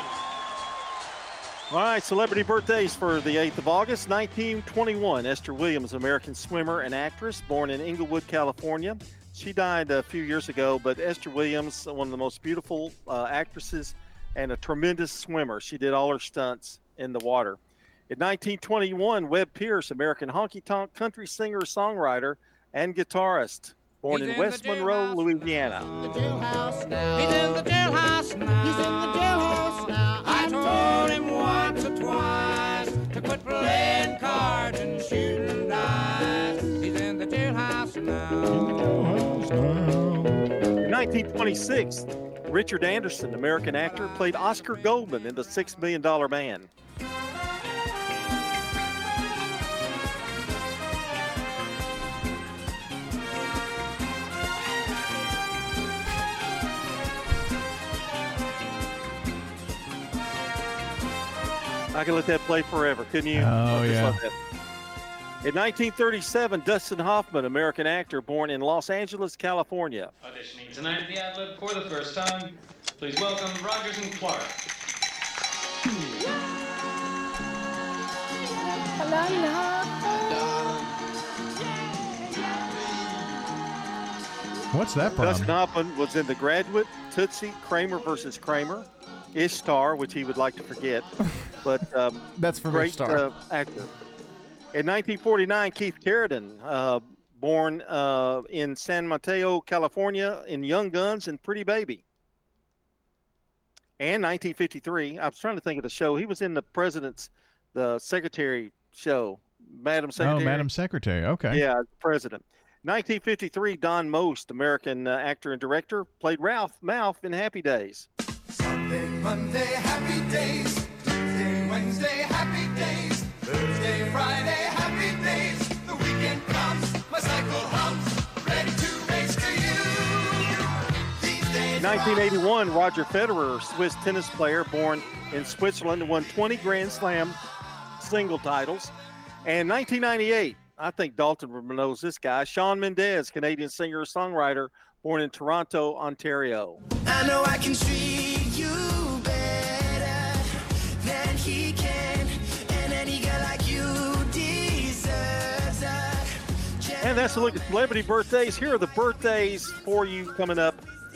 All right, celebrity birthdays for the 8th of August, 1921. Esther Williams, American swimmer and actress, born in Inglewood, California. She died a few years ago, but Esther Williams, one of the most beautiful uh, actresses and a tremendous swimmer. She did all her stunts in the water. In 1921, Webb Pierce, American honky tonk country singer, songwriter, and guitarist, born in in West Monroe, Louisiana. He's in the jailhouse now. He's in the jailhouse now. I told him once or twice to quit playing cards and shooting dice. He's in the jailhouse now. In 1926, Richard Anderson, American actor, played Oscar Goldman in The Six Million Dollar Man. I could let that play forever, couldn't you? Oh, I just yeah. love that. In 1937, Dustin Hoffman, American actor, born in Los Angeles, California. Auditioning tonight at the Ad Lib for the first time. Please welcome Rogers and Clark. What's that from? Dustin Hoffman was in The Graduate, Tootsie, Kramer versus Kramer, Ishtar, which he would like to forget, but um, That's from great uh, actor. In 1949, Keith Carradine, uh, born uh, in San Mateo, California, in Young Guns and Pretty Baby. And 1953, I was trying to think of the show. He was in the President's, the Secretary show, Madam Secretary. Oh, Madam Secretary. Okay. Yeah, president. 1953, Don Most, American uh, actor and director, played Ralph Malph in Happy Days. Sunday, Monday, happy days. Tuesday, Wednesday, happy days. Thursday, Friday, happy days. The weekend comes, my cycle hums, ready to race to you. These days. 1981, Roger Federer, Swiss tennis player, born in Switzerland, won 20 Grand Slam single titles. And 1998, I think Dalton knows this guy, Shawn Mendes, Canadian singer songwriter, born in Toronto, Ontario. I And that's a look at celebrity birthdays. Here are the birthdays for you coming up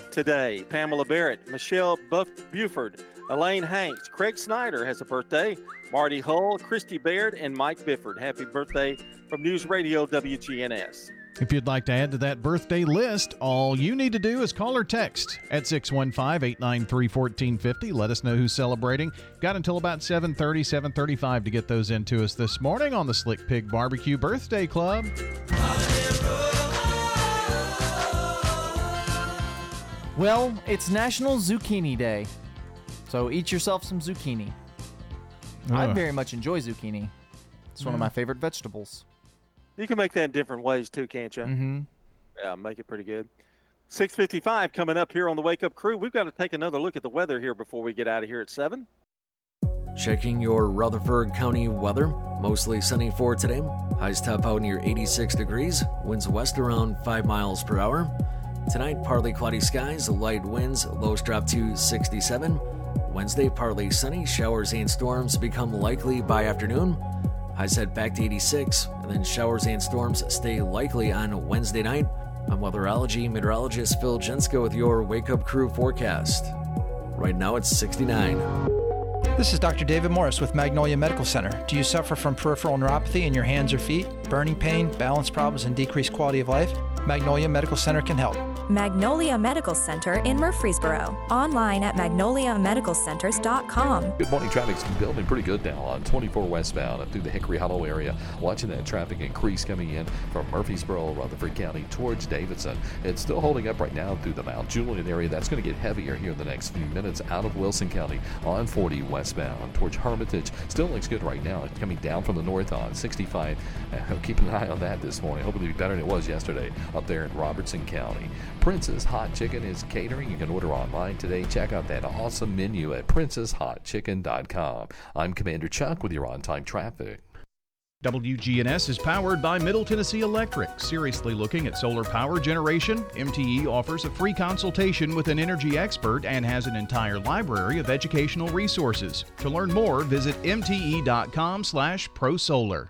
today. Pamela Barrett, Michelle Buff Buford, Elaine Hanks, Craig Snyder has a birthday, Marty Hull, Christy Baird, and Mike Bifford. Happy birthday from News Radio WGNS. If you'd like to add to that birthday list, all you need to do is call or text at 615-893-1450. Let us know who's celebrating. Got until about 7:30, 7:35 to get those into us this morning on the Slick Pig Barbecue Birthday Club. Well, it's National Zucchini Day. So eat yourself some zucchini. I very much enjoy zucchini. It's one of my favorite vegetables. You can make that in different ways too, can't you? Mm-hmm. Yeah, make it pretty good. 655 coming up here on the Wake Up Crew. We've got to take another look at the weather here before we get out of here at 7. Checking your Rutherford County weather. Mostly sunny for today. Highs top out near 86 degrees. Winds west around 5 miles per hour. Tonight, partly cloudy skies, light winds, lows drop to 67. Wednesday, partly sunny, showers and storms become likely by afternoon. Highs head back to 86, and then showers and storms stay likely on Wednesday night. I'm weatherology meteorologist Phil Jensko with your Wake Up Crew forecast. Right now it's 69. This is Dr. David Morris with Magnolia Medical Center. Do you suffer from peripheral neuropathy in your hands or feet, burning pain, balance problems, and decreased quality of life? Magnolia Medical Center can help. Magnolia Medical Center in Murfreesboro. Online at magnoliamedicalcenters.com. Good morning. Traffic's building pretty good now on 24 westbound and through the Hickory Hollow area. Watching that traffic increase coming in from Murfreesboro, Rutherford County towards Davidson. It's still holding up right now through the Mount Juliet area. That's going to get heavier here in the next few minutes out of Wilson County on 40 westbound towards Hermitage. Still looks good right now. Coming down from the north on 65. Uh, keeping an eye on that this morning. Hoping to be better than it was yesterday up there in Robertson County. Prince's Hot Chicken is catering. You can order online today. Check out that awesome menu at princesshotchicken.com. I'm Commander Chuck with your on time traffic. WGNS is powered by Middle Tennessee Electric. Seriously looking at solar power generation? MTE offers a free consultation with an energy expert and has an entire library of educational resources. To learn more, visit mte.com/prosolar.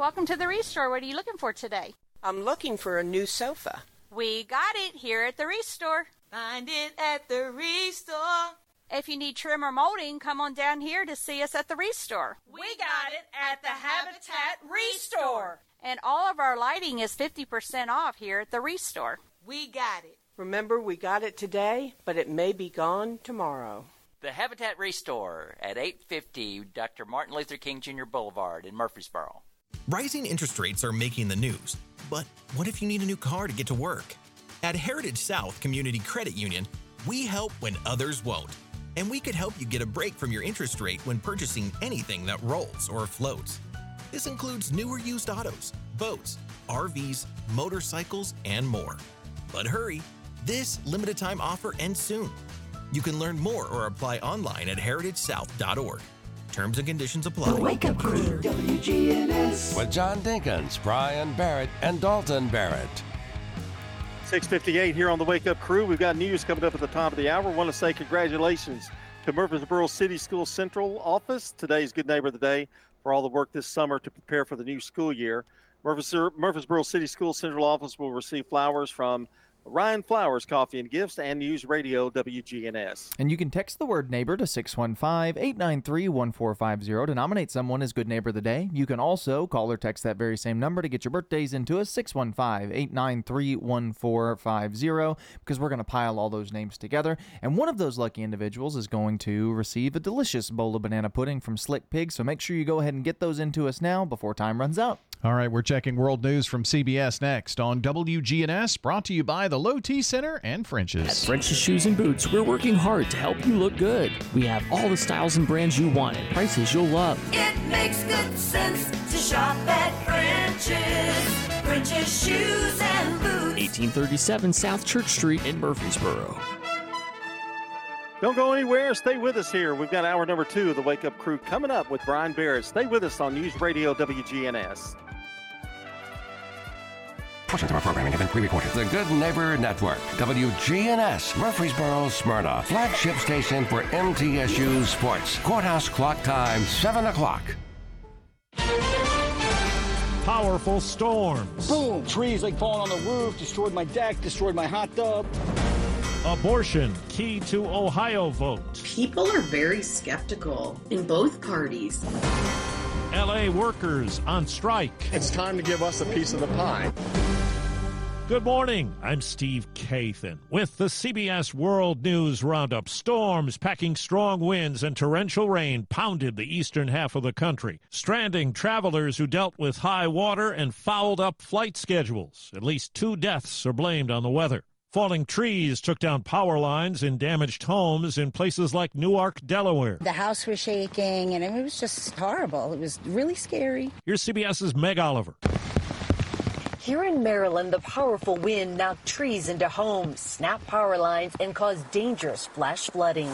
Welcome to the Restore. What are you looking for today? I'm looking for a new sofa. We got it here at the Restore. Find it at the Restore. If you need trim or molding, come on down here to see us at the Restore. We got it at the Habitat Restore. And all of our lighting is 50% off here at the Restore. We got it. Remember, we got it today, but it may be gone tomorrow. The Habitat Restore at 850 Dr. Martin Luther King Jr. Boulevard in Murfreesboro. Rising interest rates are making the news, but what if you need a new car to get to work? At Heritage South Community Credit Union, we help when others won't. And we could help you get a break from your interest rate when purchasing anything that rolls or floats. This includes newer used autos, boats, RVs, motorcycles, and more. But hurry, this limited time offer ends soon. You can learn more or apply online at heritagesouth.org. Terms and conditions apply. The Wake Up Crew, WGNS. With John Dinkins, Brian Barrett, and Dalton Barrett. 658 here on the Wake Up Crew. We've got news coming up at the top of the hour. want to say congratulations to Murfreesboro City School Central Office. Today's Good Neighbor of the Day for all the work this summer to prepare for the new school year. Murfreesboro, Murfreesboro City School Central Office will receive flowers from Ryan Flowers Coffee and Gifts and News Radio WGNS. And you can text the word neighbor to 615 893 1450 to nominate someone as Good Neighbor of the Day. You can also call or text that very same number to get your birthdays into us 615 893 1450 because we're going to pile all those names together. And one of those lucky individuals is going to receive a delicious bowl of banana pudding from Slick Pig. So make sure you go ahead and get those into us now before time runs out. All right, we're checking world news from CBS next on WGNS, brought to you by the Low T Center and French's. At French's Shoes and Boots, we're working hard to help you look good. We have all the styles and brands you want at prices you'll love. It makes good sense to shop at French's. French's Shoes and Boots. 1837 South Church Street in Murfreesboro. Don't go anywhere. Stay with us here. We've got hour number two of the Wake Up Crew coming up with Brian Barrett. Stay with us on News Radio WGNS. Portions of our programming have been pre-recorded. The Good Neighbor Network, WGNS, Murfreesboro, Smyrna, flagship station for MTSU Sports. Courthouse clock time, 7 o'clock. Powerful storms. Boom! Trees like falling on the roof, destroyed my deck, destroyed my hot tub. Abortion, key to Ohio vote. People are very skeptical in both parties. LA workers on strike. It's time to give us a piece of the pie. Good morning. I'm Steve Kathan with the CBS World News Roundup. Storms packing strong winds and torrential rain pounded the eastern half of the country, stranding travelers who dealt with high water and fouled up flight schedules. At least two deaths are blamed on the weather. Falling trees took down power lines and damaged homes in places like Newark, Delaware. The house was shaking, and it was just horrible. It was really scary. Here's CBS's Meg Oliver. Here in Maryland, the powerful wind knocked trees into homes, snapped power lines, and caused dangerous flash flooding.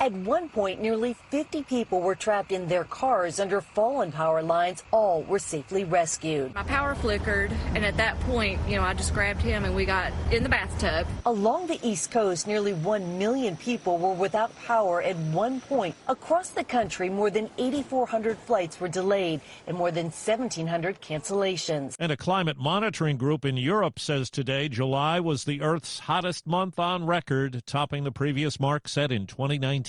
At one point, nearly 50 people were trapped in their cars under fallen power lines. All were safely rescued. My power flickered, and at that point, you know, I just grabbed him and we got in the bathtub. Along the East Coast, nearly 1 million people were without power at one point. Across the country, more than 8,400 flights were delayed and more than 1,700 cancellations. And a climate monitoring group in Europe says today July was the Earth's hottest month on record, topping the previous mark set in 2019.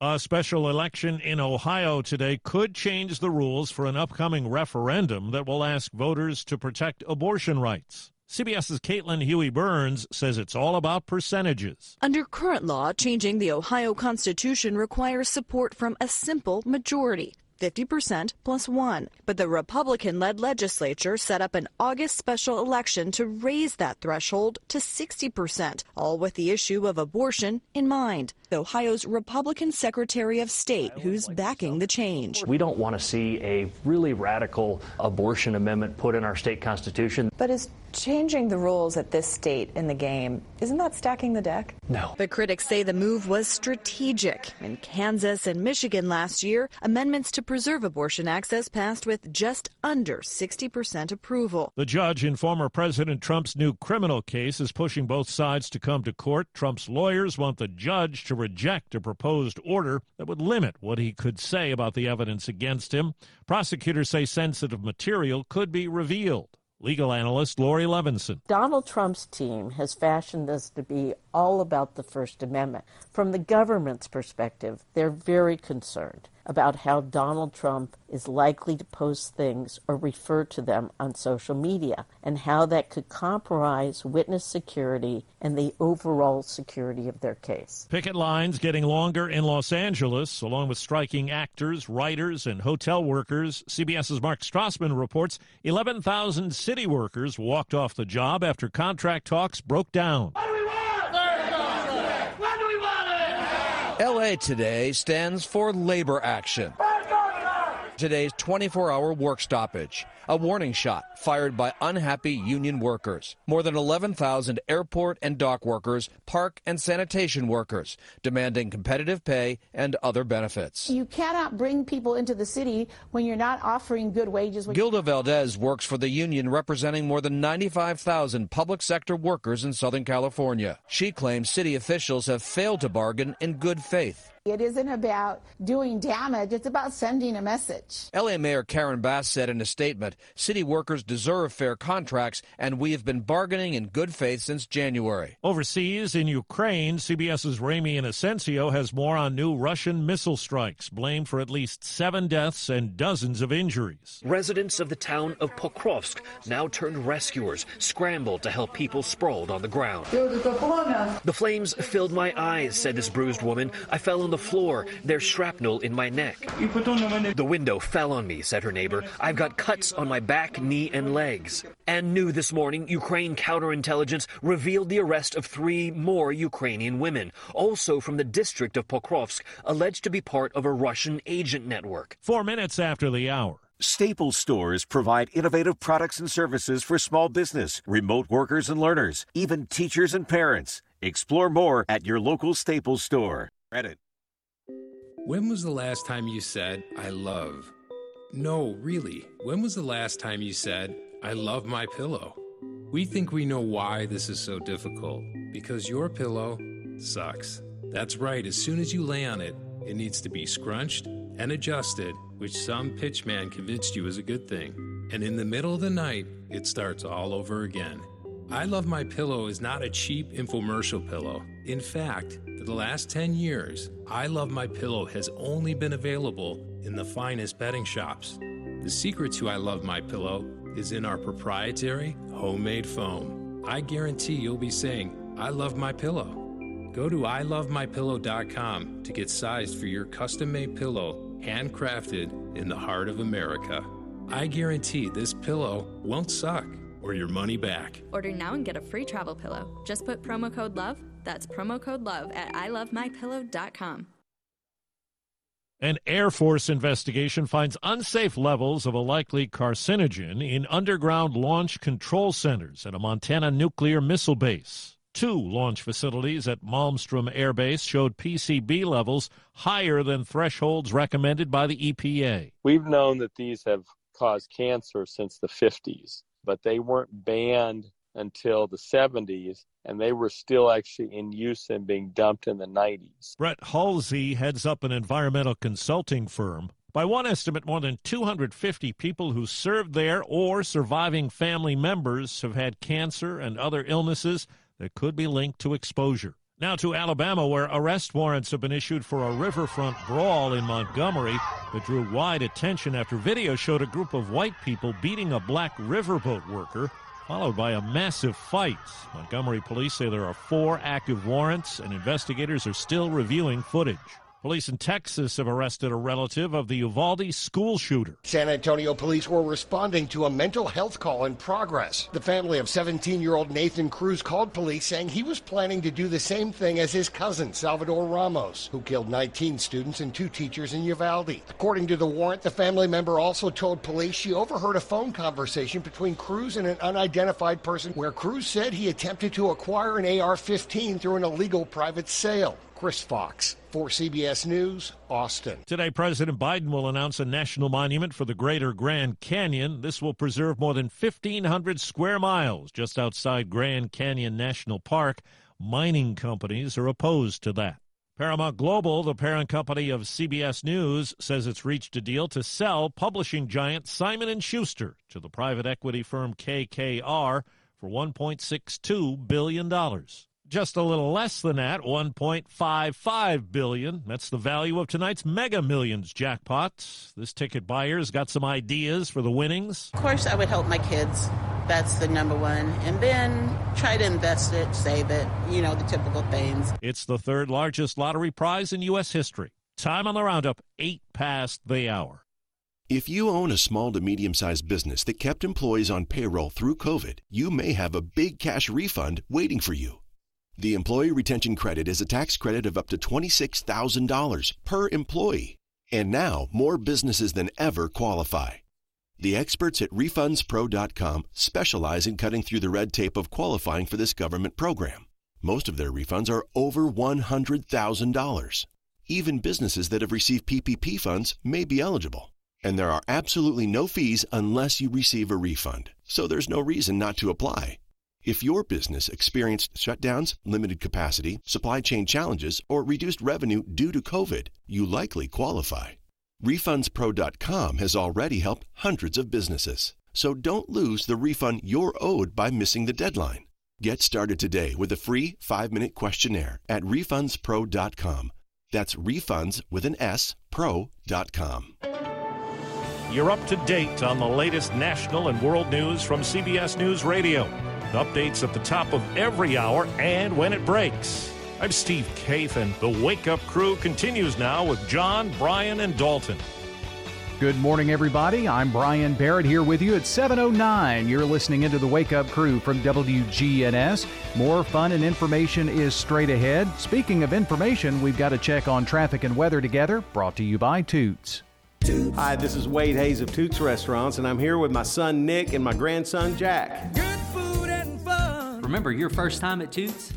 A special election in Ohio today could change the rules for an upcoming referendum that will ask voters to protect abortion rights. CBS's Caitlin Huey Burns says it's all about percentages. Under current law, changing the Ohio Constitution requires support from a simple majority. 50% plus one. But the Republican led legislature set up an August special election to raise that threshold to 60%, all with the issue of abortion in mind. Ohio's Republican Secretary of State, who's backing the change. We don't want to see a really radical abortion amendment put in our state constitution. But is changing the rules at this state in the game, isn't that stacking the deck? No. But critics say the move was strategic. In Kansas and Michigan last year, amendments to preserve abortion access passed with just under 60% approval. The judge in former President Trump's new criminal case is pushing both sides to come to court. Trump's lawyers want the judge to reject a proposed order that would limit what he could say about the evidence against him. Prosecutors say sensitive material could be revealed. Legal analyst Laurie Levenson. Donald Trump's team has fashioned this to be all about the First Amendment. From the government's perspective, they're very concerned about how Donald Trump is likely to post things or refer to them on social media and how that could compromise witness security and the overall security of their case. Picket lines getting longer in Los Angeles, along with striking actors, writers, and hotel workers. CBS's Mark Strassmann reports 11,000 city workers walked off the job after contract talks broke down. LA Today stands for labor action. Today's 24 hour work stoppage, a warning shot fired by unhappy union workers. More than 11,000 airport and dock workers, park and sanitation workers, demanding competitive pay and other benefits. You cannot bring people into the city when you're not offering good wages. Gilda Valdez works for the union representing more than 95,000 public sector workers in Southern California. She claims city officials have failed to bargain in good faith. It isn't about doing damage, it's about sending a message. LA Mayor Karen Bass said in a statement City workers deserve fair contracts, and we have been bargaining in good faith since January. Overseas in Ukraine, CBS's Ramy Inocencio has more on new Russian missile strikes, blamed for at least seven deaths and dozens of injuries. Residents of the town of Pokrovsk, now turned rescuers, scrambled to help people sprawled on the ground. The flames filled my eyes, said this bruised woman. I fell on the floor. There's shrapnel in my neck. The window fell on me, said her neighbor. I've got cuts on my back, knee, and legs. And new this morning, Ukraine counterintelligence revealed the arrest of three more Ukrainian women, also from the district of Pokrovsk, alleged to be part of a Russian agent network. Four minutes after the hour. Staples stores provide innovative products and services for small business, remote workers and learners, even teachers and parents. Explore more at your local Staples store. Reddit. When was the last time you said, I love? No, really. When was the last time you said, I love my pillow? We think we know why this is so difficult. Because your pillow sucks. That's right, as soon as you lay on it, it needs to be scrunched and adjusted, which some pitchman convinced you is a good thing. And in the middle of the night, it starts all over again. I Love My Pillow is not a cheap infomercial pillow. In fact, for the last 10 years, I Love My Pillow has only been available in the finest bedding shops. The secret to I Love My Pillow is in our proprietary homemade foam. I guarantee you'll be saying, I love my pillow. Go to ilovemypillow.com to get sized for your custom-made pillow, handcrafted in the heart of America. I guarantee this pillow won't suck. Or your money back. Order now and get a free travel pillow. Just put promo code LOVE. That's promo code LOVE at ilovemypillow.com. An Air Force investigation finds unsafe levels of a likely carcinogen in underground launch control centers at a Montana nuclear missile base. Two launch facilities at Malmstrom Air Base showed PCB levels higher than thresholds recommended by the EPA. We've known that these have caused cancer since the 50s, but they weren't banned until the 70s, and they were still actually in use and being dumped in the 90s. Brett Halsey heads up an environmental consulting firm. By one estimate, more than 250 people who served there or surviving family members have had cancer and other illnesses that could be linked to exposure. Now to Alabama, where arrest warrants have been issued for a riverfront brawl in Montgomery that drew wide attention after video showed a group of white people beating a black riverboat worker, followed by a massive fight. Montgomery police say there are four active warrants, and investigators are still reviewing footage. Police in Texas have arrested a relative of the Uvalde school shooter. San Antonio police were responding to a mental health call in progress. The family of 17 year old Nathan Cruz called police saying he was planning to do the same thing as his cousin, Salvador Ramos, who killed 19 students and two teachers in Uvalde. According to the warrant, the family member also told police she overheard a phone conversation between Cruz and an unidentified person where Cruz said he attempted to acquire an AR 15 through an illegal private sale. Chris Fox, for CBS News, Austin. Today, President Biden will announce a national monument for the Greater Grand Canyon. This will preserve more than 1,500 square miles just outside Grand Canyon National Park. Mining companies are opposed to that. Paramount Global, the parent company of CBS News, says it's reached a deal to sell publishing giant Simon & Schuster to the private equity firm KKR for $1.62 billion. Just a little less than that, 1.55 billion. That's the value of tonight's Mega Millions jackpot. This ticket buyer's got some ideas for the winnings. Of course, I would help my kids. That's the number one. And then try to invest it, save it, you know, the typical things. It's the third largest lottery prize in U.S. history. Time on the roundup, eight past the hour. If you own a small to medium sized business that kept employees on payroll through COVID, you may have a big cash refund waiting for you. The Employee Retention Credit is a tax credit of up to $26,000 per employee. And now more businesses than ever qualify. The experts at RefundsPro.com specialize in cutting through the red tape of qualifying for this government program. Most of their refunds are over $100,000. Even businesses that have received PPP funds may be eligible. And there are absolutely no fees unless you receive a refund. So there's no reason not to apply. If your business experienced shutdowns, limited capacity, supply chain challenges, or reduced revenue due to COVID, you likely qualify. RefundsPro.com has already helped hundreds of businesses. So don't lose the refund you're owed by missing the deadline. Get started today with a free five minute questionnaire at RefundsPro.com. That's refunds with an S, pro.com. You're up to date on the latest national and world news from CBS News Radio. Updates at the top of every hour and when it breaks. I'm Steve Kathan. The Wake Up Crew continues now with John, Brian, and Dalton. Good morning, everybody. I'm Brian Barrett here with you at 7:09. You're listening into the Wake Up Crew from WGNS. More fun and information is straight ahead. Speaking of information, we've got a check on traffic and weather together. Brought to you by Toots. Hi, this is Wade Hayes of Toots Restaurants, and I'm here with my son Nick and my grandson Jack. Remember your first time at Toots?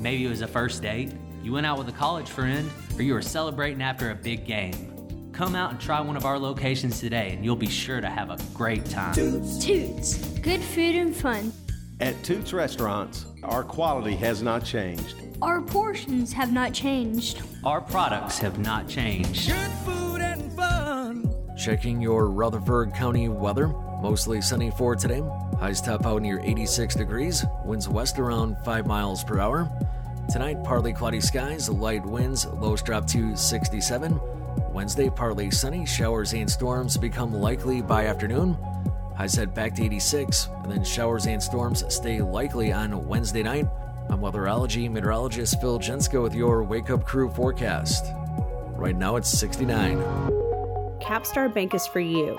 Maybe it was a first date, you went out with a college friend, or you were celebrating after a big game. Come out and try one of our locations today, and you'll be sure to have a great time. Toots. Good food and fun. At Toots Restaurants, our quality has not changed. Our portions have not changed. Our products have not changed. Good food and fun. Checking your Rutherford County weather. Mostly sunny for today. Highs top out near 86 degrees. Winds west around 5 miles per hour. Tonight, partly cloudy skies, light winds, lows drop to 67. Wednesday, partly sunny, showers and storms become likely by afternoon. Highs head back to 86, and then showers and storms stay likely on Wednesday night. I'm weatherology meteorologist Phil Jensko with your Wake Up Crew forecast. Right now it's 69. Capstar Bank is for you.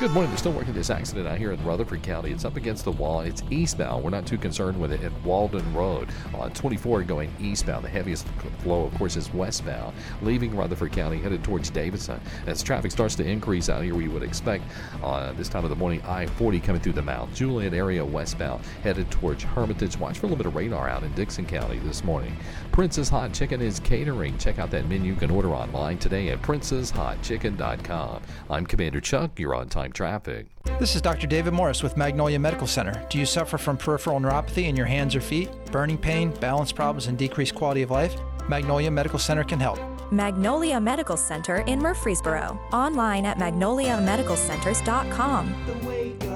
Good morning. They're still working this accident out here in Rutherford County. It's up against the wall. It's eastbound. We're not too concerned with it at Walden Road. On 24 going eastbound. The heaviest flow, of course, is westbound, leaving Rutherford County headed towards Davidson. As traffic starts to increase out here, we would expect uh, this time of the morning I 40 coming through the Mount Juliet area westbound, headed towards Hermitage. Watch for a little bit of radar out in Dickson County this morning. Prince's Hot Chicken is catering. Check out that menu. You can order online today at princesshotchicken.com. I'm Commander Chuck. You're on time traffic. This is Dr. David Morris with Magnolia Medical Center. Do you suffer from peripheral neuropathy in your hands or feet, burning pain, balance problems, and decreased quality of life? Magnolia Medical Center can help. Magnolia Medical Center in Murfreesboro. Online at magnoliamedicalcenters.com.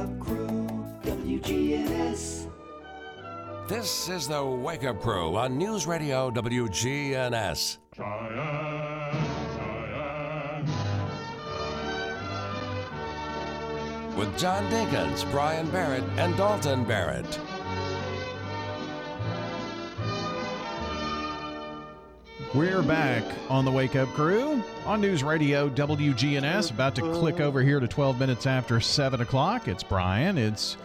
This is the Wake Up Crew on News Radio WGNS. With John Dinkins, Brian Barrett, and Dalton Barrett. We're back on the Wake Up Crew on News Radio WGNS. About to click over here to 12 minutes after 7 o'clock. It's Brian. It's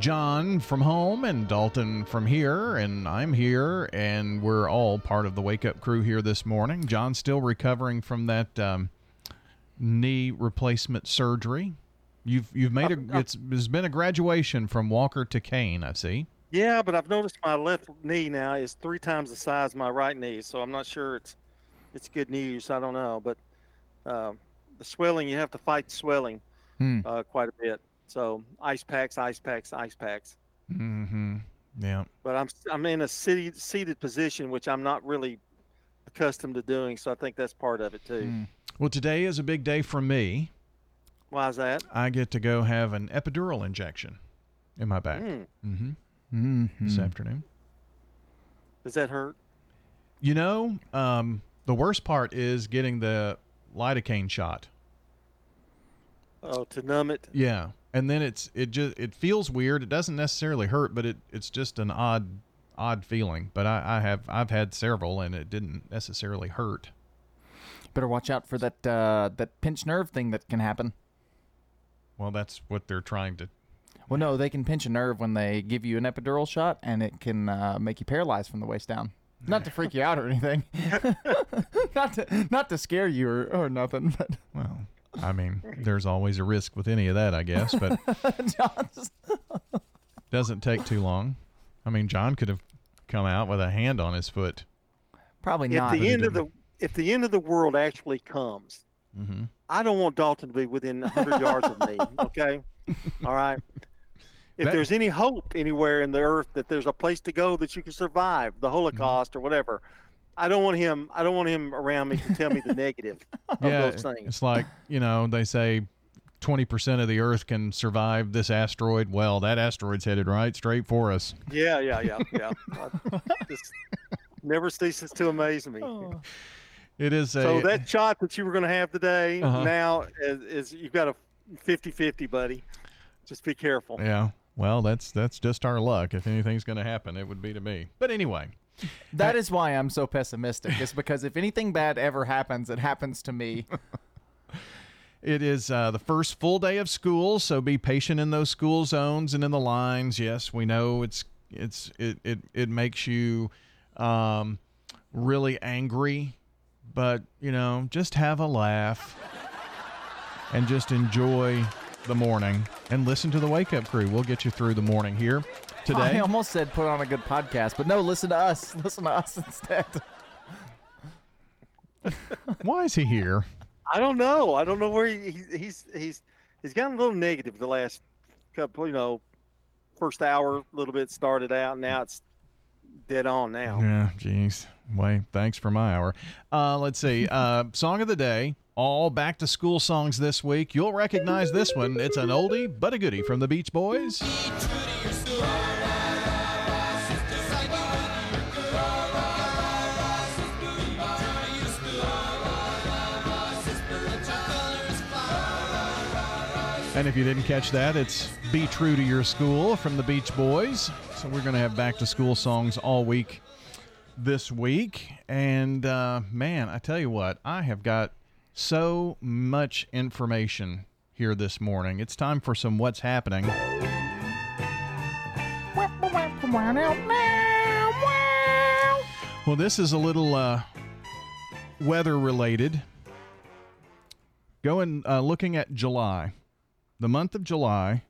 John from home and Dalton from here, and I'm here, and we're all part of the Wake Up Crew here this morning. John's still recovering from that um, knee replacement surgery. You've you've made a it's there's been a graduation from Walker to cane. I see. Yeah, but I've noticed my left knee now is three times the size of my right knee, so I'm not sure it's it's good news. I don't know, but uh, the swelling you have to fight swelling Hmm. uh, quite a bit. So ice packs, ice packs, ice packs. Mm-hmm. Yeah. But I'm I'm in a seated seated position, which I'm not really accustomed to doing. So I think that's part of it too. Hmm. Well, today is a big day for me. Why is that? I get to go have an epidural injection in my back. Mm. Mm-hmm. Mm-hmm. This afternoon. Does that hurt? You know, um, the worst part is getting the lidocaine shot. Oh, to numb it. Yeah, and then it's it just it feels weird. It doesn't necessarily hurt, but it it's just an odd odd feeling. But I, I have I've had several, and it didn't necessarily hurt. Better watch out for that uh, that pinch nerve thing that can happen. Well, that's what they're trying to. Well, no, they can pinch a nerve when they give you an epidural shot, and it can uh, make you paralyzed from the waist down. Not to freak you out or anything. not to not to scare you or, or nothing. But well, I mean, there's always a risk with any of that, I guess, but doesn't take too long. I mean, John could have come out with a hand on his foot. Probably not. If not. the end of the if the end of the world actually comes, Mhm. I don't want Dalton to be within 100 yards of me. Okay, all right. If That- there's any hope anywhere in the earth that there's a place to go that you can survive the Holocaust or whatever, I don't want him. I don't want him around me to tell me the negative of yeah, those things. it's like you know they say. 20% of the earth can survive this asteroid. Well, that asteroid's headed right straight for us. Yeah, yeah, yeah, yeah. Just never ceases to amaze me. It is a So that shot that you were going to have today Uh-huh. now is, is you've got a 50-50, buddy. Just be careful. Yeah. Well, that's that's just our luck. If anything's going to happen, it would be to me. But anyway, that is why I'm so pessimistic. It's because if anything bad ever happens, it happens to me. it is uh, the first full day of school, so be patient in those school zones and in the lines. Yes, we know it's it's it it, it makes you um, really angry, but you know, just have a laugh and just enjoy the morning and listen to the wake up crew. We'll get you through the morning here I today. almost said put on a good podcast, but no, listen to us. Listen to us instead. Why is he here? I don't know. I don't know where he, he, he's he's he's gotten a little negative the last couple. You know, first hour a little bit started out. And now it's dead on now. Yeah, jeez. Wait, thanks for my hour. Uh, let's see. Uh, song of the day. All back to school songs this week. You'll recognize this one. It's an oldie but a goodie from the Beach Boys. And if you didn't catch that, it's Be True to Your School from the Beach Boys. So we're going to have back to school songs all week this week. And uh, man, I tell you what, I have got so much information here this morning. It's time for some What's Happening. Well, this is a little uh, weather related. Going uh, looking at July, the month of July,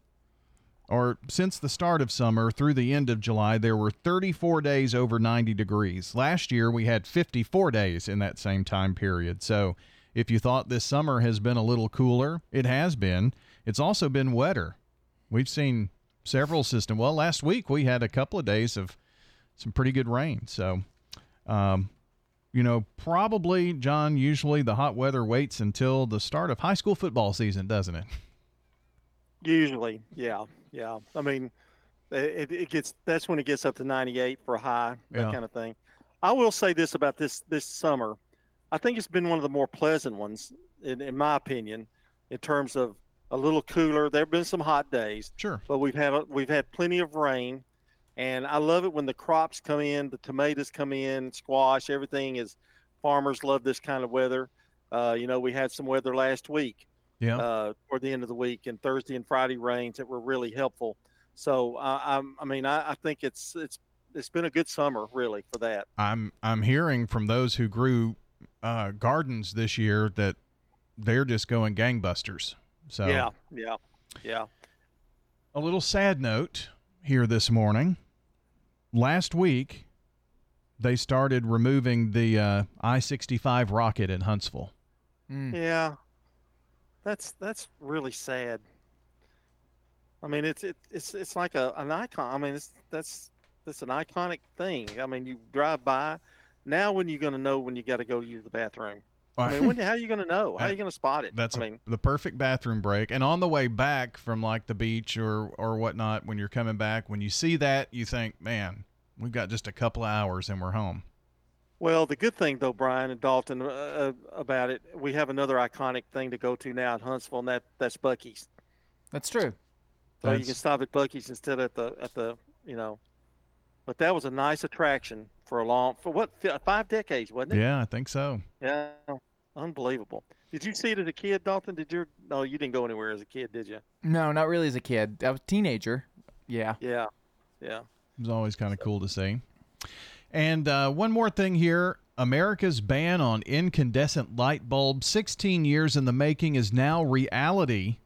or since the start of summer through the end of July, there were 34 days over 90 degrees. Last year, we had 54 days in that same time period. So, if you thought this summer has been a little cooler, it has been. It's also been wetter. We've seen several systems. Well, last week we had a couple of days of some pretty good rain. So, um, you know, probably, John, usually the hot weather waits until the start of high school football season, doesn't it? Usually, yeah, yeah. I mean, it, it gets that's when it gets up to 98 for a high, that Yeah. kind of thing. I will say this about this this summer. I think it's been one of the more pleasant ones, in, in my opinion, in terms of a little cooler. There have been some hot days, sure, but we've had a- we've had plenty of rain, and I love it when the crops come in, the tomatoes come in, squash, everything is. Farmers love this kind of weather. Uh, you know, we had some weather last week Yeah. uh, toward the end of the week, and Thursday and Friday rains that were really helpful. So uh, I'm, I mean, I, I think it's it's it's been a good summer really for that. I'm I'm hearing from those who grew uh, gardens this year that they're just going gangbusters. So Yeah, yeah, yeah. a little sad note here this morning. Last week, they started removing the uh, I-65 rocket in Huntsville. Yeah, that's that's really sad. I mean, it's it, it's it's like a an icon. I mean, it's that's that's an iconic thing. I mean, you drive by. Now, when you're going to know when you got to go use the bathroom? I mean, when, how are you going to know? How are you going to spot it? That's I a- mean, the perfect bathroom break. And on the way back from like the beach or or whatnot, when you're coming back, when you see that, you think, man, we've got just a couple of hours and we're home. Well, the good thing though, Brian and Dalton, uh, uh, about it, we have another iconic thing to go to now in Huntsville, and that that's Buc-ee's. That's true. So you can stop at Buc-ee's instead of at the at the you know. But that was a nice attraction for a long for what five decades, wasn't it? Yeah, I think so. Yeah, unbelievable. Did you see it as a kid, Dalton? Did you? No, you didn't go anywhere as a kid, did you? No, not really as a kid. I was a teenager. Yeah. Yeah, yeah. It was always kind of cool to see. And uh, one more thing here America's ban on incandescent light bulbs, 16 years in the making, is now reality.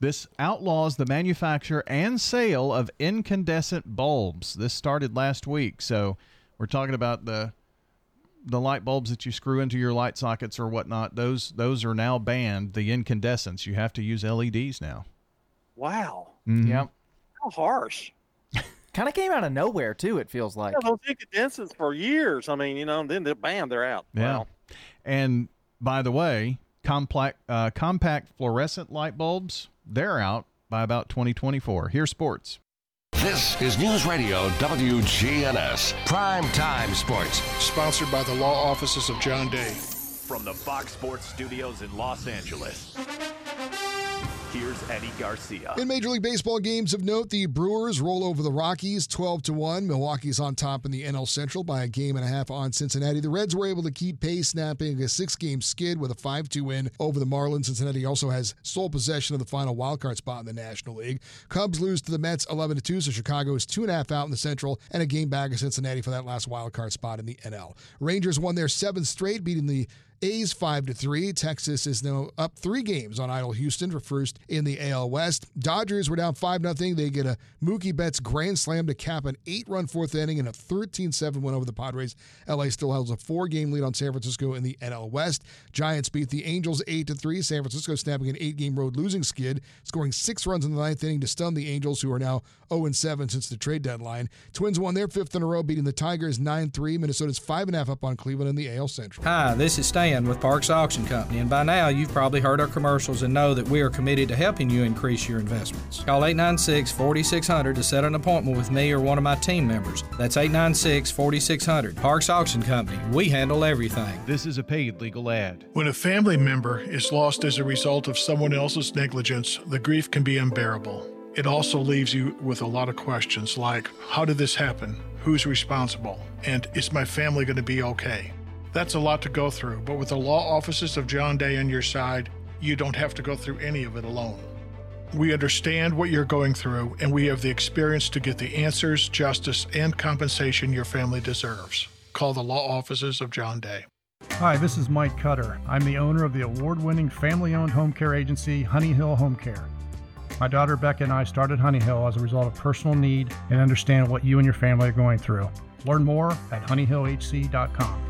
This outlaws the manufacture and sale of incandescent bulbs. This started last week. So we're talking about the the light bulbs that you screw into your light sockets or whatnot. Those those are now banned. The incandescents. You have to use LEDs now. Wow, Mhm. Yep. how harsh. Kind of came out of nowhere too. It feels like. Yeah, those incandescents for years. I mean, you know, then they're bam, they're out. Yeah. Wow. And by the way, compact uh, compact fluorescent light bulbs, they're out by about 2024. Here's sports. This is News Radio WGNS Prime Time Sports. Sponsored by the law offices of John Day. From the Fox Sports Studios in Los Angeles, here's Eddie Garcia. In Major League Baseball games of note, the Brewers roll over the Rockies 12 to 1. Milwaukee's on top in the NL Central by a game and a half on Cincinnati. The Reds were able to keep pace, snapping a six game skid with a 5 2 win over the Marlins. Cincinnati also has sole possession of the final wildcard spot in the National League. Cubs lose to the Mets 11 to 2, so Chicago is two and a half out in the Central and a game back of Cincinnati for that last wildcard spot in the NL. Rangers won their seventh straight, beating the A's 5 to 3. Texas is now up 3 games on Idle Houston for first in the AL West. Dodgers were down 5 0. They get a Mookie Betts grand slam to cap an 8-run fourth inning and a 13-7 win over the Padres. LA still holds a 4-game lead on San Francisco in the NL West. Giants beat the Angels 8 to 3. San Francisco snapping an 8-game road losing skid, scoring 6 runs in the ninth inning to stun the Angels who are now 0 7 since the trade deadline. Twins won their fifth in a row beating the Tigers 9-3. Minnesota's 5.5 up on Cleveland in the AL Central. Hi, this is Stan Brian with Parks Auction Company, and by now you've probably heard our commercials and know that we are committed to helping you increase your investments. Call 896 4600 to set an appointment with me or one of my team members. That's 896 4600. Parks Auction Company. We handle everything. This is a paid legal ad. When a family member is lost as a result of someone else's negligence, the grief can be unbearable. It also leaves you with a lot of questions like How did this happen? Who's responsible? And is my family going to be okay? That's a lot to go through, but with the law offices of John Day on your side, you don't have to go through any of it alone. We understand what you're going through, and we have the experience to get the answers, justice, and compensation your family deserves. Call the law offices of John Day. Hi, this is Mike Cutter. I'm the owner of the award winning family owned home care agency, Honey Hill Home Care. My daughter Becca and I started Honey Hill as a result of personal need and understand what you and your family are going through. Learn more at honeyhillhc.com.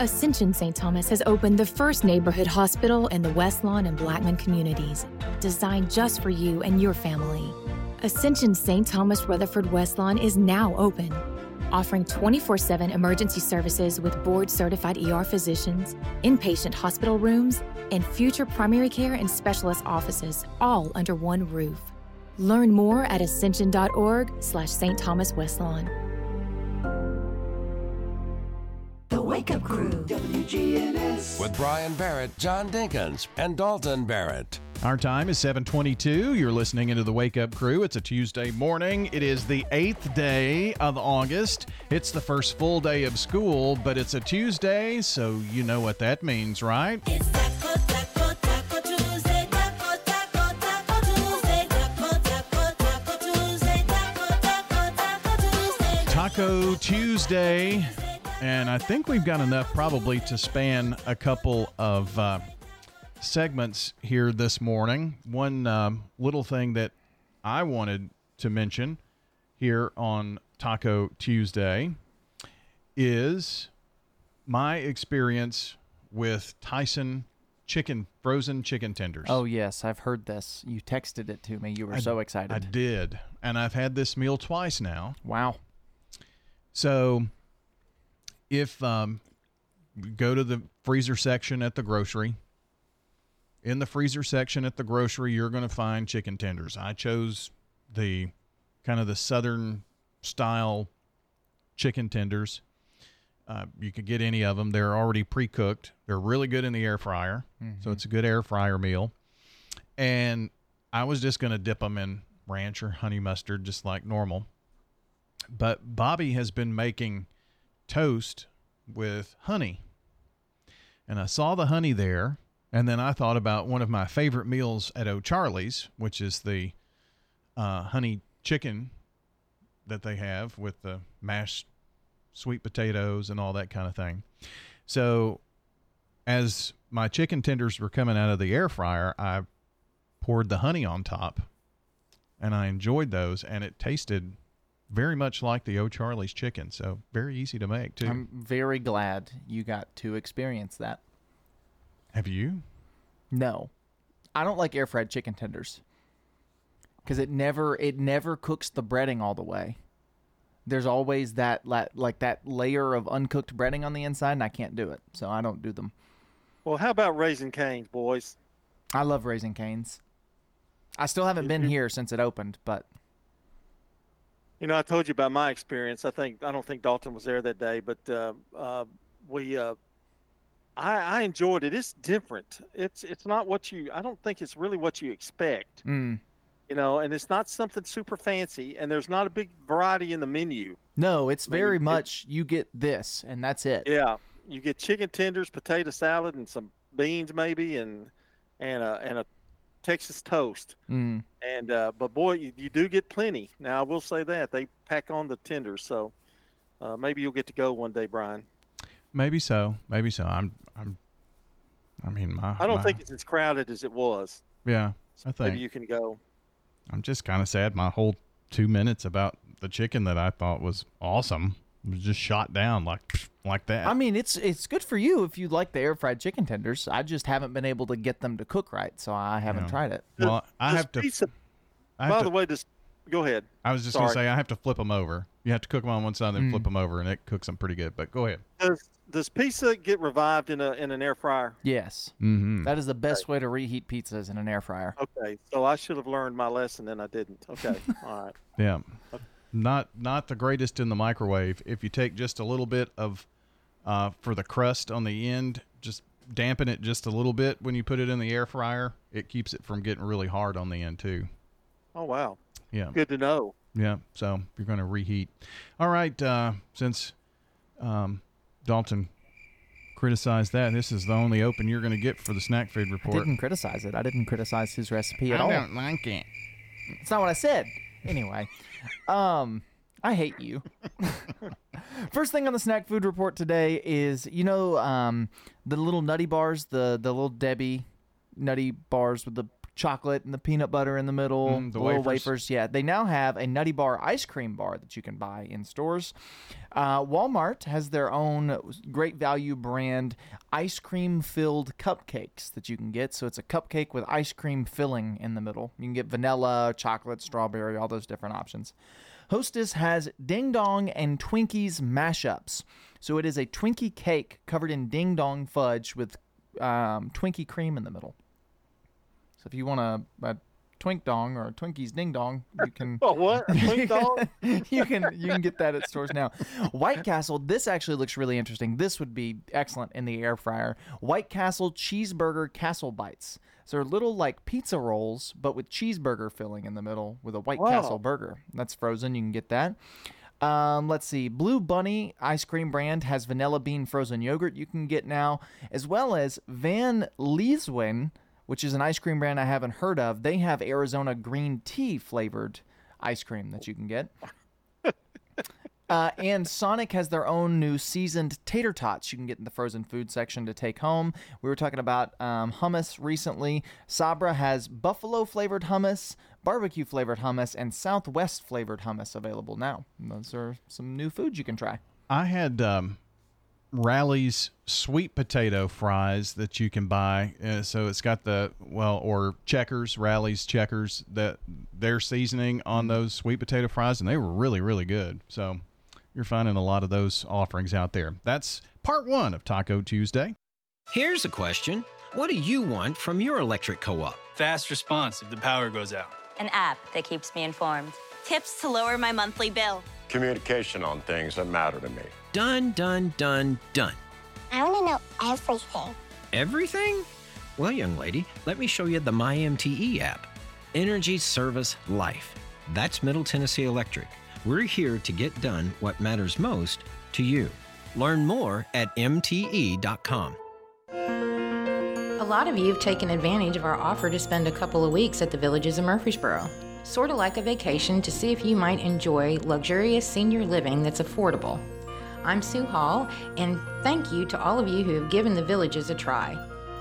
Ascension St. Thomas has opened the first neighborhood hospital in the West Lawn and Blackman communities, designed just for you and your family. Ascension St. Thomas Rutherford West Lawn is now open, offering 24 7 emergency services with board certified ER physicians, inpatient hospital rooms, and future primary care and specialist offices, all under one roof. Learn more at ascension.org slash St. Thomas West The Wake Up Crew, WGNS. With Brian Barrett, John Dinkins, and Dalton Barrett. Our time is 722. You're listening into the Wake Up Crew. It's a Tuesday morning. It is the eighth day of August. It's the first full day of school, but it's a Tuesday, so you know what that means, right? Taco Tuesday. And I think we've got enough probably to span a couple of uh, segments here this morning. One um, little thing that I wanted to mention here on Taco Tuesday is my experience with Tyson chicken, frozen chicken tenders. Oh, yes, I've heard this. You texted it to me. You were I- so excited. I did. And I've had this meal twice now. Wow. So if um, go to the freezer section at the grocery, in the freezer section at the grocery, you're going to find chicken tenders. I chose the kind of the southern style chicken tenders. Uh, you could get any of them. They're already pre-cooked. They're really good in the air fryer, so Mhm. it's a good air fryer meal. And I was just going to dip them in ranch or honey mustard, just like normal. But Bobby has been making toast with honey. And I saw the honey there, and then I thought about one of my favorite meals at O'Charley's, which is the uh, honey chicken that they have with the mashed sweet potatoes and all that kind of thing. So, as my chicken tenders were coming out of the air fryer, I poured the honey on top, and I enjoyed those, and it tasted very much like the O'Charley's chicken. So very easy to make too. I'm very glad you got to experience that. Have you? No, I don't like air fried chicken tenders because it never it never cooks the breading all the way. There's always that like that layer of uncooked breading on the inside, and I can't do it, so I don't do them. Well, how about Raising Cane's, boys? I love Raising Cane's. I still haven't been here since it opened, but You know, I told you about my experience. I think I don't think Dalton was there that day, but uh, uh, we uh, I, I enjoyed it. It's different. It's it's not what you. I don't think it's really what you expect. mm, You know, and it's not something super fancy, and there's not a big variety in the menu. no, it's I mean, very it- much you get this and that's it. Yeah, you get chicken tenders, potato salad, and some beans maybe, and and a and a Texas toast. Mm. And uh, but boy, you, you do get plenty. Now I will say that they pack on the tenders, so uh, maybe you'll get to go one day, Brian. maybe so. Maybe so. I'm. I'm. I mean, my. I don't my- think it's as crowded as it was. Yeah, I think. Maybe you can go. I'm just kind of sad. My whole two minutes about the chicken that I thought was awesome was just shot down like like that. I mean, it's it's good for you if you like the air fried chicken tenders. I just haven't been able to get them to cook right, so I haven't Yeah. tried it. Well, I have to. pizza- I have by to- the way, this. Go ahead. I was just gonna say I have to flip them over. You have to cook them on one side, then Mm. flip them over, and it cooks them pretty good. But go ahead. Does does pizza get revived in a in an air fryer? Yes, Mm-hmm. that is the best way to reheat pizzas in an air fryer. Okay, so I should have learned my lesson and I didn't. Okay, all right. Yeah. Not not the greatest in the microwave. If you take just a little bit of uh, for the crust on the end, just dampen it just a little bit when you put it in the air fryer. It keeps it from getting really hard on the end too. Oh wow. Yeah. Good to know. Yeah. So you're going to reheat. All right. Uh, since um, Dalton criticized that, this is the only open you're going to get for the snack food I report. didn't criticize it. I didn't criticize his recipe at I all. I don't like it. It's not what I said. Anyway, um, I hate you. First thing on the snack food report today is you know um, the little nutty bars, the the little Debbie nutty bars with the chocolate and the peanut butter in the middle, Mm, the little wafers. Yeah, they now have a nutty bar ice cream bar that you can buy in stores. Uh, Walmart has their own great value brand ice cream filled cupcakes that you can get. So it's a cupcake with ice cream filling in the middle. You can get vanilla, chocolate, strawberry, all those different options. Hostess has Ding Dong and Twinkies mashups. So it is a Twinkie cake covered in Ding Dong fudge with um, Twinkie cream in the middle. So if you want a, a Twink Dong or a Twinkies Ding Dong, you can. Oh, what? Twink Dong? you can you can get that at stores now. White Castle. This actually looks really interesting. This would be excellent in the air fryer. White Castle cheeseburger castle bites. So they're little like pizza rolls, but with cheeseburger filling in the middle with a White Wow. Castle burger. That's frozen. You can get that. Um, let's see. Blue Bunny ice cream brand has vanilla bean frozen yogurt you can get now, as well as Van Leeuwen, which is an ice cream brand I haven't heard of. They have Arizona green tea flavored ice cream that you can get. Uh, and Sonic has their own new seasoned tater tots you can get in the frozen food section to take home. We were talking about um, hummus recently. Sabra has buffalo flavored hummus, barbecue flavored hummus, and Southwest flavored hummus available now. And those are some new foods you can try. I had um, Rally's sweet potato fries that you can buy. Uh, so it's got the well, or Checkers, Rally's Checkers that their seasoning on those sweet potato fries, and they were really, really good. So you're finding a lot of those offerings out there. That's part one of Taco Tuesday. Here's a question What do you want from your electric co op? Fast response if the power goes out. An app that keeps me informed. Tips to lower my monthly bill. Communication on things that matter to me. Done, done, done, done. I want to know everything. Everything? Well, young lady, let me show you the MyMTE app Energy Service Life. That's Middle Tennessee Electric. We're here to get done what matters most to you. Learn more at mte.com. A lot of you have taken advantage of our offer to spend a couple of weeks at the Villages of Murfreesboro. Sort of like a vacation to see if you might enjoy luxurious senior living that's affordable. I'm Sue Hall, and thank you to all of you who have given the Villages a try.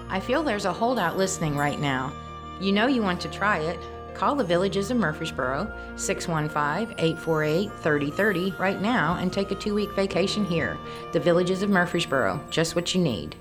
I feel there's a holdout listening right now. You know you want to try it. Call the Villages of Murfreesboro, 615 848 3030 right now and take a two week vacation here. The Villages of Murfreesboro, just what you need.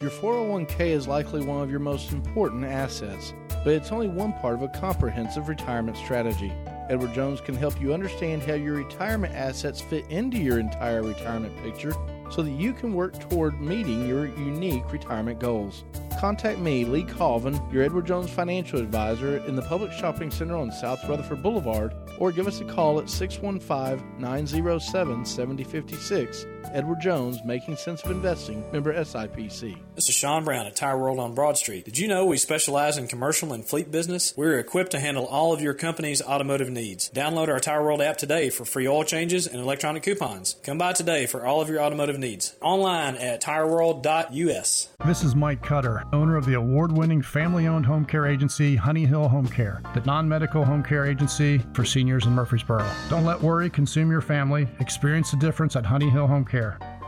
Your 401k is likely one of your most important assets, but it's only one part of a comprehensive retirement strategy. Edward Jones can help you understand how your retirement assets fit into your entire retirement picture so that you can work toward meeting your unique retirement goals. Contact me, Lee Colvin, your Edward Jones financial advisor in the Publix Shopping Center on South Rutherford Boulevard, or give us a call at 615 907 7056. Edward Jones, Making Sense of Investing, member SIPC. This is Sean Brown at Tire World on Broad Street. Did you know we specialize in commercial and fleet business? We're equipped to handle all of your company's automotive needs. Download our Tire World app today for free oil changes and electronic coupons. Come by today for all of your automotive needs. Online at tireworld.us. This is Mike Cutter, owner of the award winning family owned home care agency Honey Hill Home Care, the non medical home care agency for seniors in Murfreesboro. Don't let worry consume your family. Experience the difference at Honey Hill Home Care.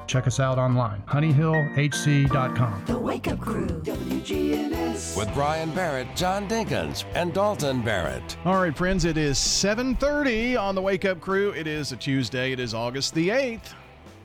Check us out online, honeyhillhc.com. The Wake Up Crew, WGNS. With Brian Barrett, John Dinkins, and Dalton Barrett. All right, friends, it is 7:30 on the Wake Up Crew. It is a Tuesday. It is August the 8th.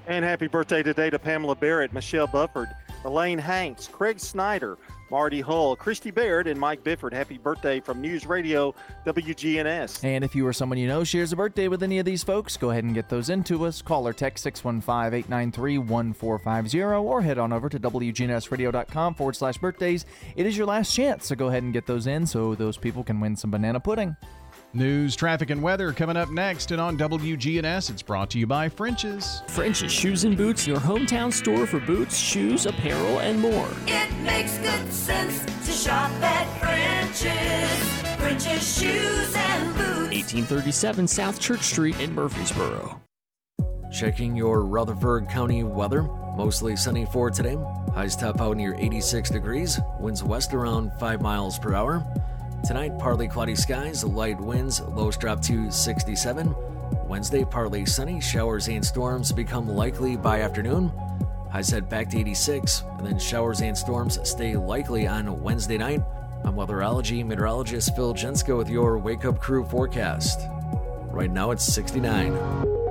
And happy birthday today to Pamela Barrett, Michelle Bufford, Elaine Hanks, Craig Snyder, Marty Hull, Christy Baird, and Mike Bifford. Happy birthday from News Radio WGNS. And if you or someone you know shares a birthday with any of these folks, go ahead and get those into us. Call or text 615 893 1450 or head on over to WGNSradio.com forward slash birthdays. It is your last chance, so go ahead and get those in so those people can win some banana pudding. News, traffic, and weather coming up next. And on WGNS, it's brought to you by French's. French's Shoes and Boots, your hometown store for boots, shoes, apparel, and more. It makes good sense to shop at French's. French's Shoes and Boots. 1837 South Church Street in Murfreesboro. Checking your Rutherford County weather. Mostly sunny for today. Highs top out near 86 degrees. Winds west around 5 miles per hour. Tonight, partly cloudy skies, light winds, lows drop to 67. Wednesday, partly sunny, showers and storms become likely by afternoon. Highs head back to 86, and then showers and storms stay likely on Wednesday night. I'm weatherology meteorologist Phil Jensko with your Wake Up Crew forecast. Right now it's 69.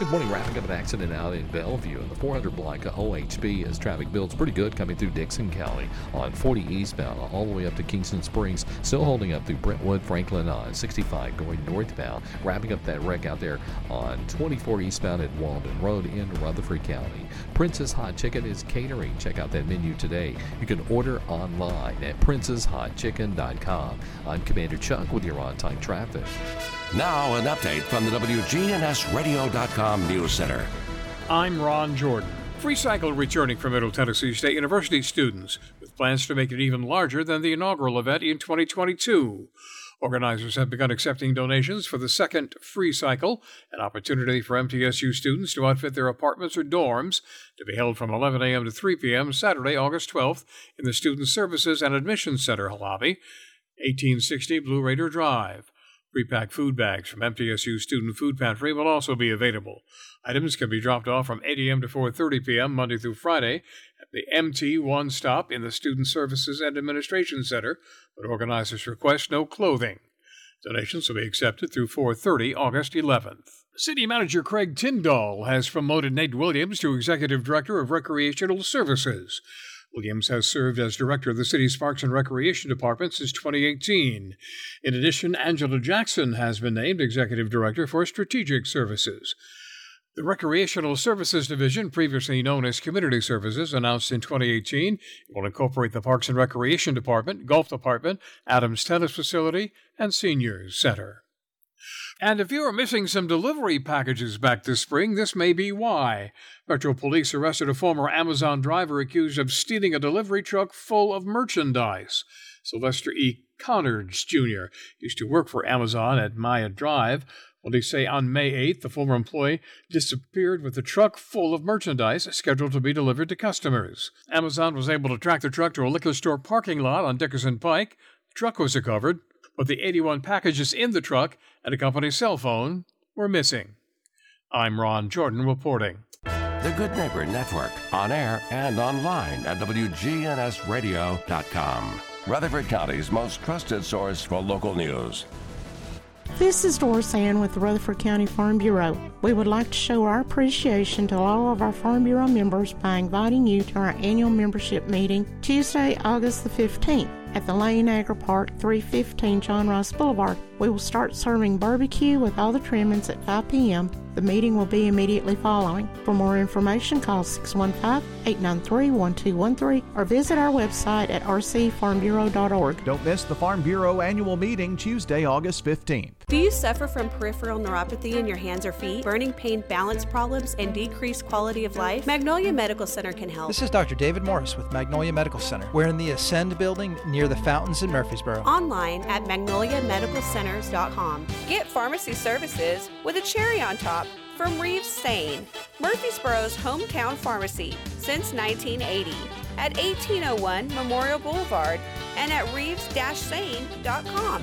Good morning. Wrapping up an accident out in Bellevue in the 400 block of OHB as traffic builds pretty good coming through Dickson County on 40 eastbound all the way up to Kingston Springs. Still holding up through Brentwood, Franklin on 65 going northbound. Wrapping up that wreck out there on 24 eastbound at Walden Road in Rutherford County. Prince's Hot Chicken is catering. Check out that menu today. You can order online at princesshotchicken.com. I'm Commander Chuck with your on time traffic. Now, an update from the WGNSradio.com News Center. I'm Ron Jordan. Free Cycle returning for Middle Tennessee State University students with plans to make it even larger than the inaugural event in 2022. Organizers have begun accepting donations for the second Free Cycle, an opportunity for MTSU students to outfit their apartments or dorms, to be held from 11 a.m. to 3 p.m. Saturday, August 12th, in the Student Services and Admissions Center lobby, 1860 Blue Raider Drive. Prepacked food bags from MTSU Student Food Pantry will also be available. Items can be dropped off from 8 a.m. to 4:30 p.m. Monday through Friday at the MT One Stop in the Student Services and Administration Center, but organizers request no clothing. Donations will be accepted through 4:30 August 11th. City Manager Craig Tindall has promoted Nate Williams to Executive Director of Recreational Services. Williams has served as director of the city's Parks and Recreation Department since 2018. In addition, Angela Jackson has been named executive director for Strategic Services. The Recreational Services Division, previously known as Community Services, announced in 2018 it will incorporate the Parks and Recreation Department, Golf Department, Adams Tennis Facility, and Seniors Center. And if you are missing some delivery packages back this spring, this may be why. Metro Police arrested a former Amazon driver accused of stealing a delivery truck full of merchandise. Sylvester E. Conards Jr. used to work for Amazon at Myatt Drive. They say on May 8th, the former employee disappeared with a truck full of merchandise scheduled to be delivered to customers. Amazon was able to track the truck to a liquor store parking lot on Dickerson Pike. The truck was recovered, but the 81 packages in the truck and a company cell phone were missing. I'm Ron Jordan reporting. The Good Neighbor Network, on air and online at WGNSradio.com. Rutherford County's most trusted source for local news. This is Doris Ann with the Rutherford County Farm Bureau. We would like to show our appreciation to all of our Farm Bureau members by inviting you to our annual membership meeting Tuesday, August the 15th at the Lane Agri Park, 315 John Ross Boulevard. We will start serving barbecue with all the trimmings at 5 p.m. The meeting will be immediately following. For more information, call 615 893 1213 or visit our website at rcfarmbureau.org. Don't miss the Farm Bureau annual meeting Tuesday, August 15th. Do you suffer from peripheral neuropathy in your hands or feet, burning pain, balance problems, and decreased quality of life? Magnolia Medical Center can help. This is Dr. David Morris with Magnolia Medical Center. We're in the Ascend building near the fountains in Murfreesboro. Online at magnoliamedicalcenters.com. Get pharmacy services with a cherry on top from Reeves Sain, Murfreesboro's hometown pharmacy since 1980 at 1801 Memorial Boulevard and at reeves-sain.com.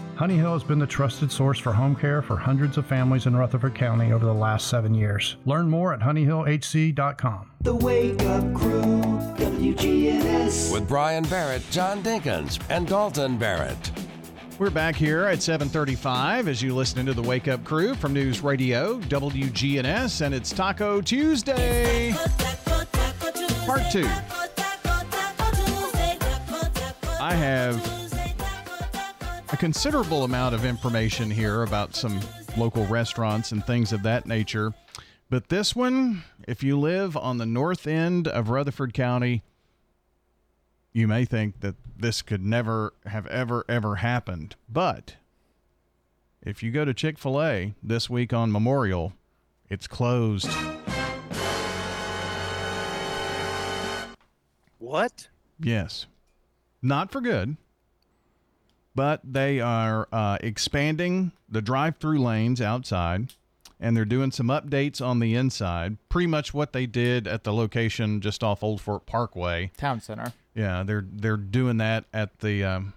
Honey Hill has been the trusted source for home care for hundreds of families in Rutherford County over the last seven years. Learn more at honeyhillhc.com. The Wake Up Crew, WGNS. With Brian Barrett, John Dinkins, and Dalton Barrett. We're back here at 7:35 as you listen to the Wake Up Crew from News Radio WGNS, and it's Taco Tuesday, Part Two. I have a considerable amount of information here about some local restaurants and things of that nature. But this one, if you live on the north end of Rutherford County, you may think that this could never have ever, ever happened. But if you go to Chick fil A this week on Memorial, it's closed. What? Yes. Not for good, but they are uh, expanding the drive through lanes outside and they're doing some updates on the inside. Pretty much what they did at the location just off Old Fort Parkway. Town Center. Yeah, they're they're doing that at the um,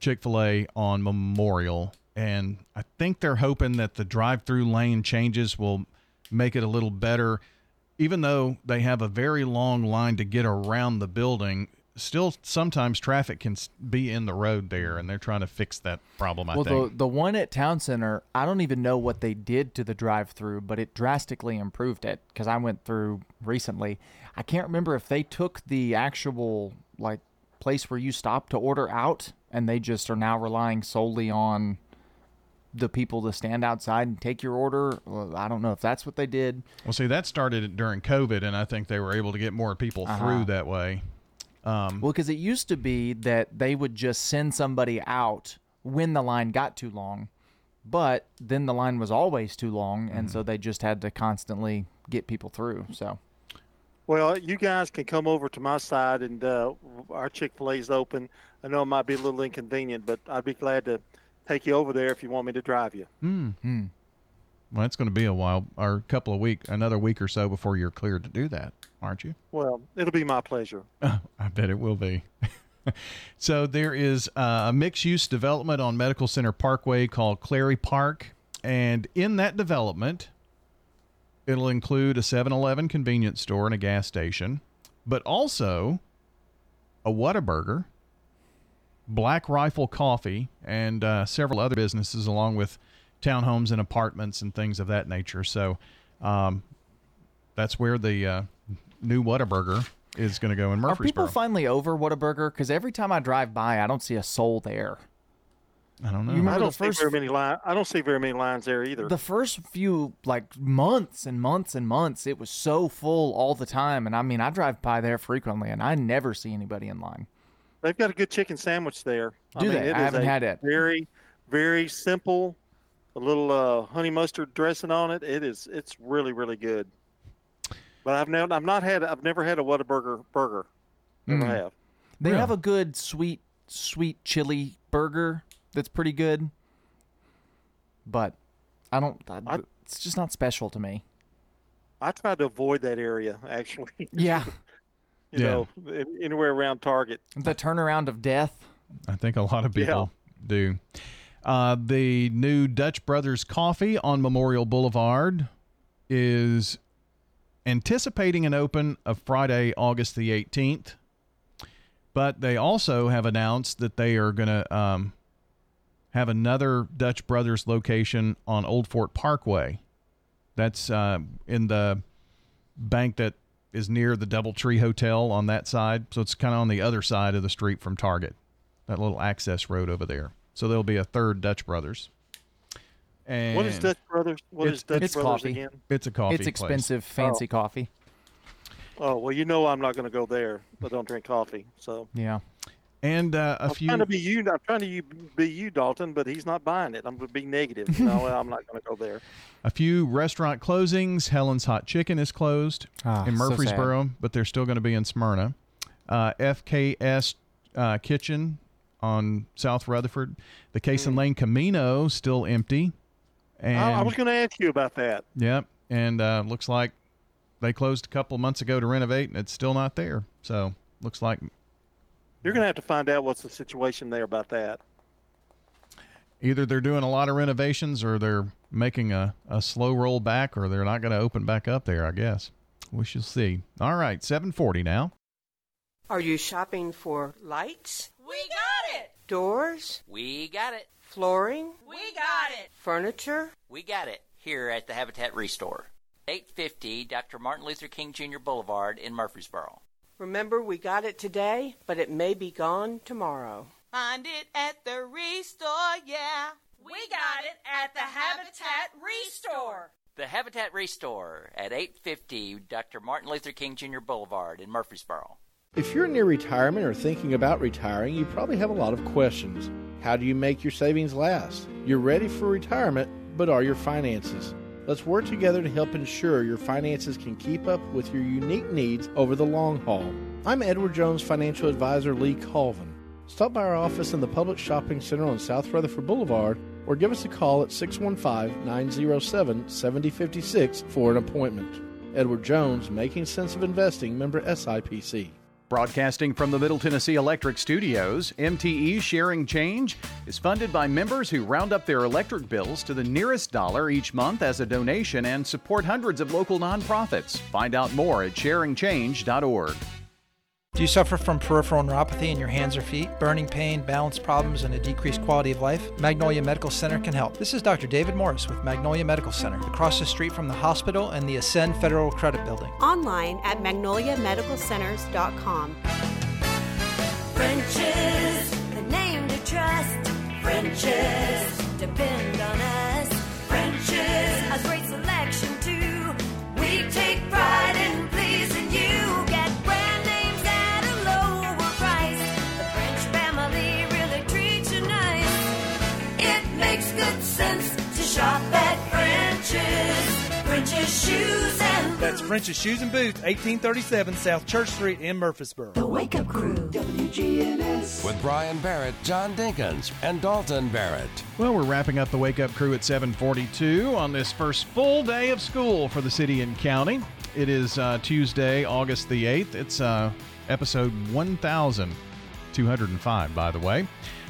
Chick Fil A on Memorial, and I think they're hoping that the drive-through lane changes will make it a little better. Even though they have a very long line to get around the building, still sometimes traffic can be in the road there, and they're trying to fix that problem. I well, think. the the one at Town Center, I don't even know what they did to the drive-through, but it drastically improved it because I went through recently. I can't remember if they took the actual like place where you stop to order out, and they just are now relying solely on the people to stand outside and take your order. Well, I don't know if that's what they did. Well, see, that started during COVID, and I think they were able to get more people Uh-huh. through that way. Um, Well, because it used to be that they would just send somebody out when the line got too long, but then the line was always too long, and so they just had to constantly get people through. So Well, you guys can come over to my side, and uh, our Chick Fil A's open. I know it might be a little inconvenient, but I'd be glad to take you over there if you want me to drive you. Hmm. Well, it's going to be a while, or a couple of week, another week or so before you're cleared to do that, aren't you? Well, it'll be my pleasure. I bet it will be. so there is uh, a mixed-use development on Medical Center Parkway called Clary Park, and in that development, it'll include a 7-Eleven convenience store and a gas station, but also a Whataburger, Black Rifle Coffee, and uh, several other businesses, along with townhomes and apartments and things of that nature. So um, that's where the uh, new Whataburger is going to go in Murfreesboro. are Murfreesboro. people finally over Whataburger? Because every time I drive by, I don't see a soul there. I don't know. You I don't see first very many line. I don't see very many lines there either. the first few like months and months and months, it was so full all the time, and I mean, I drive by there frequently, and I never see anybody in line. They've got a good chicken sandwich there. Do I mean, they? it I haven't had it. Very, very simple. A little uh, honey mustard dressing on it. It is. It's really, really good. But I've never. I've not had. I've never had a Whataburger burger. Never Mm. have. They Really? have a good sweet, sweet chili burger that's pretty good, but I don't. I, it's just not special to me. I try to avoid that area actually. Yeah, you Yeah. know, anywhere around Target. the turnaround of death. I think a lot of Yeah. people do. Uh, the new Dutch Brothers Coffee on Memorial Boulevard is anticipating an open of Friday, August the 18th. But they also have announced that they are going to um, have another Dutch Brothers location on Old Fort Parkway. That's uh, in the bank that is near the Doubletree Hotel on that side. So it's kind of on the other side of the street from Target, that little access road over there. So there'll be a third Dutch Brothers. And What is Dutch Brothers? What It's- Dutch it's Brothers coffee. again? It's a coffee. it's place. expensive, fancy coffee. Oh well, you know I'm not going to go there. I don't drink coffee. So Yeah. And uh, a I'm few. trying to be you. I'm trying to be you, Dalton, but he's not buying it. I'm going to be negative. no, I'm not going to go there. A few restaurant closings. Helen's Hot Chicken is closed Ah, in so Murfreesboro, but they're still going to be in Smyrna. Uh, FKS uh, Kitchen on South Rutherford. The Case and Lane Camino still empty. And I, I was going to ask you about that. Yep, and uh, looks like they closed a couple months ago to renovate, and it's still not there. So looks like You're going to have to find out what's the situation there about that. either they're doing a lot of renovations or they're making a, a slow roll back or they're not going to open back up there, I guess. We shall see. All right, 740 now. Are you shopping for lights, We got it. doors, We got it. Flooring, We got it. furniture? We got it here at the Habitat Restore. 850 Dr. Martin Luther King Jr. Boulevard in Murfreesboro. Remember, we got it today, but it may be gone tomorrow. Find it at the Restore, yeah. We got it at the Habitat Restore. The Habitat Restore at 850 Dr. Martin Luther King Jr. Boulevard in Murfreesboro. If you're near retirement or thinking about retiring, you probably have a lot of questions. How do you make your savings last? You're ready for retirement, but are your finances? Let's work together to help ensure your finances can keep up with your unique needs over the long haul. I'm Edward Jones financial advisor Lee Colvin. Stop by our office in the Publix Shopping Center on South Rutherford Boulevard or give us a call at 615 907 7056 for an appointment. Edward Jones, Making Sense of Investing, member SIPC. Broadcasting from the Middle Tennessee Electric Studios, MTE Sharing Change is funded by members who round up their electric bills to the nearest dollar each month as a donation and support hundreds of local nonprofits. Find out more at sharingchange.org. Do you suffer from peripheral neuropathy in your hands or feet, burning pain, balance problems, and a decreased quality of life? Magnolia Medical Center can help. This is Dr. David Morris with Magnolia Medical Center, across the street from the hospital and the Ascend Federal Credit Building. Online at magnoliamedicalcenters.com. French's, the name to trust. French's, depend on us. French's, a great selection too. We take pride in shop at French's. French's shoes and That's French's Shoes and Boots, 1837 South Church Street in Murfreesboro. The Wake Up Crew, WGNS. With Brian Barrett, John Dinkins, and Dalton Barrett. Well, we're wrapping up the Wake Up Crew at 742 on this first full day of school for the city and county. It is uh, Tuesday, August the 8th. It's uh, episode 1205, by the way.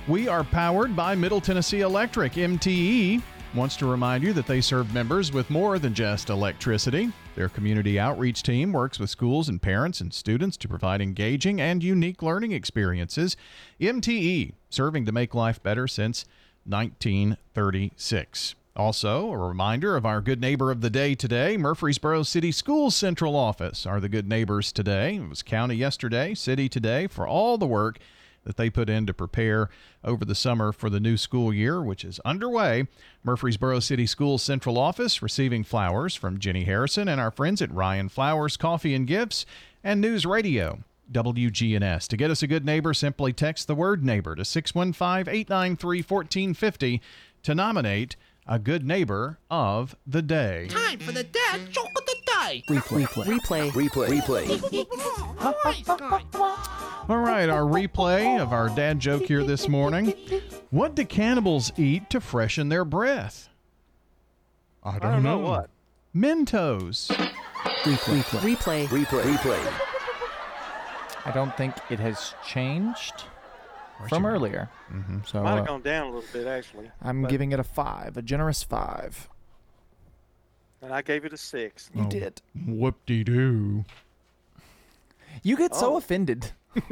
We are powered by Middle Tennessee Electric. MTE wants to remind you that they serve members with more than just electricity. Their community outreach team works with schools and parents and students to provide engaging and unique learning experiences. MTE, serving to make life better since 1936. Also, a reminder of our good neighbor of the day today, Murfreesboro City Schools Central Office are the good neighbors today. It was county yesterday, city today for all the work that they put in to prepare over the summer for the new school year, which is underway. Murfreesboro City Schools Central Office receiving flowers from Jenny Harrison and our friends at Rion Flowers Coffee and Gifts and News Radio. WGNS. To get us a good neighbor, simply text the word neighbor to 615 893 1450 to nominate a good neighbor of the day. Time for the dad joke of the. Replay. Replay. Replay. Replay. All right, our replay of our dad joke here this morning. What do cannibals eat to freshen their breath? I don't, don't know what. Mentos. Replay. Replay. Replay. Replay. I don't think it has changed from earlier. Mm-hmm. So Might uh, gone down a little bit actually. I'm but- giving it a five, a generous five. And I gave it a six. You did. Whoop de doo. You get so Oh. offended.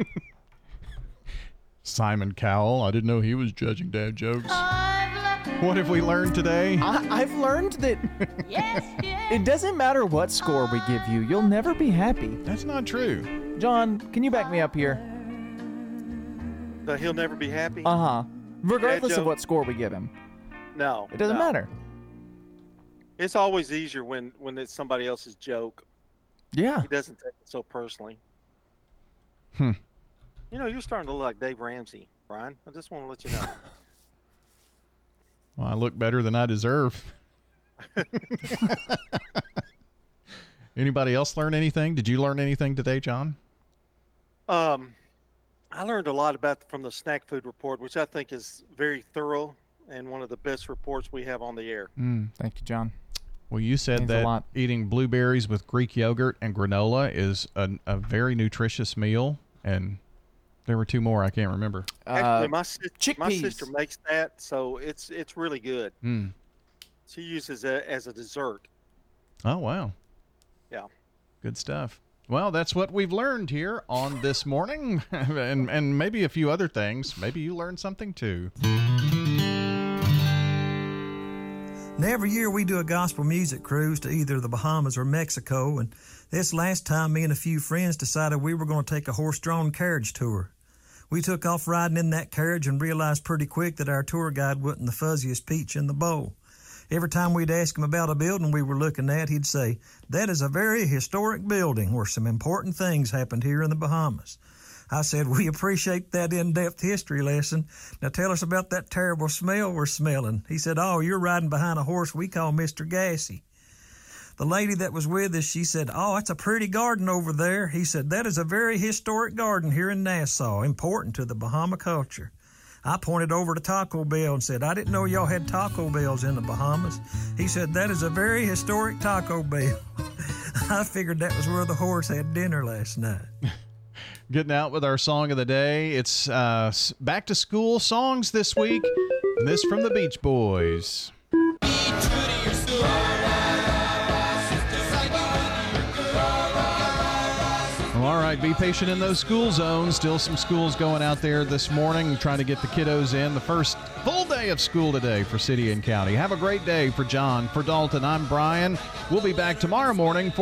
Simon Cowell. I didn't know he was judging dad jokes. What have we learned today? I, I've learned that it doesn't matter what score we give you, you'll never be happy. That's not true. John, can you back me up here? That he'll never be happy. Uh huh. Regardless of joke. what score we give him, No, it doesn't no. matter. It's always easier when when it's somebody else's joke. Yeah. He doesn't take it so personally. Hmm. You know, you're starting to look like Dave Ramsey, Brian. I just want to let you know. Well, I look better than I deserve. Anybody else learn anything? Did you learn anything today, John? Um, I learned a lot about from the snack food report, which I think is very thorough and one of the best reports we have on the air. Mm. Thank you, John. Well, you said that lot. eating blueberries with Greek yogurt and granola is a, a very nutritious meal, and there were two more I can't remember. Actually, my sister, my sister makes that, so it's it's really good. Mm. She uses it as a dessert. Oh wow, Yeah. good stuff. Well, that's what we've learned here on this morning, and and maybe a few other things. Maybe you learned something too. Now, every year we do a gospel music cruise to either the Bahamas or Mexico, and this last time me and a few friends decided we were going to take a horse-drawn carriage tour. We took off riding in that carriage and realized pretty quick that our tour guide wasn't the fuzziest peach in the bowl. Every time we'd ask him about a building we were looking at, he'd say, That is a very historic building where some important things happened here in the Bahamas. I said, We appreciate that in depth history lesson. Now tell us about that terrible smell we're smelling. He said, Oh, you're riding behind a horse we call Mr. Gassy. The lady that was with us, she said, Oh, that's a pretty garden over there. He said, That is a very historic garden here in Nassau, important to the Bahama culture. I pointed over to Taco Bell and said, I didn't know y'all had Taco Bells in the Bahamas. He said, That is a very historic Taco Bell. I figured that was where the horse had dinner last night. Getting out with our song of the day. It's uh, back to school songs this week. And this from the Beach Boys. All right, be patient in those school zones. Still some schools going out there this morning trying to get the kiddos in. The first full day of school today for city and county. Have a great day for John. For Dalton, I'm Brian. We'll be back tomorrow morning for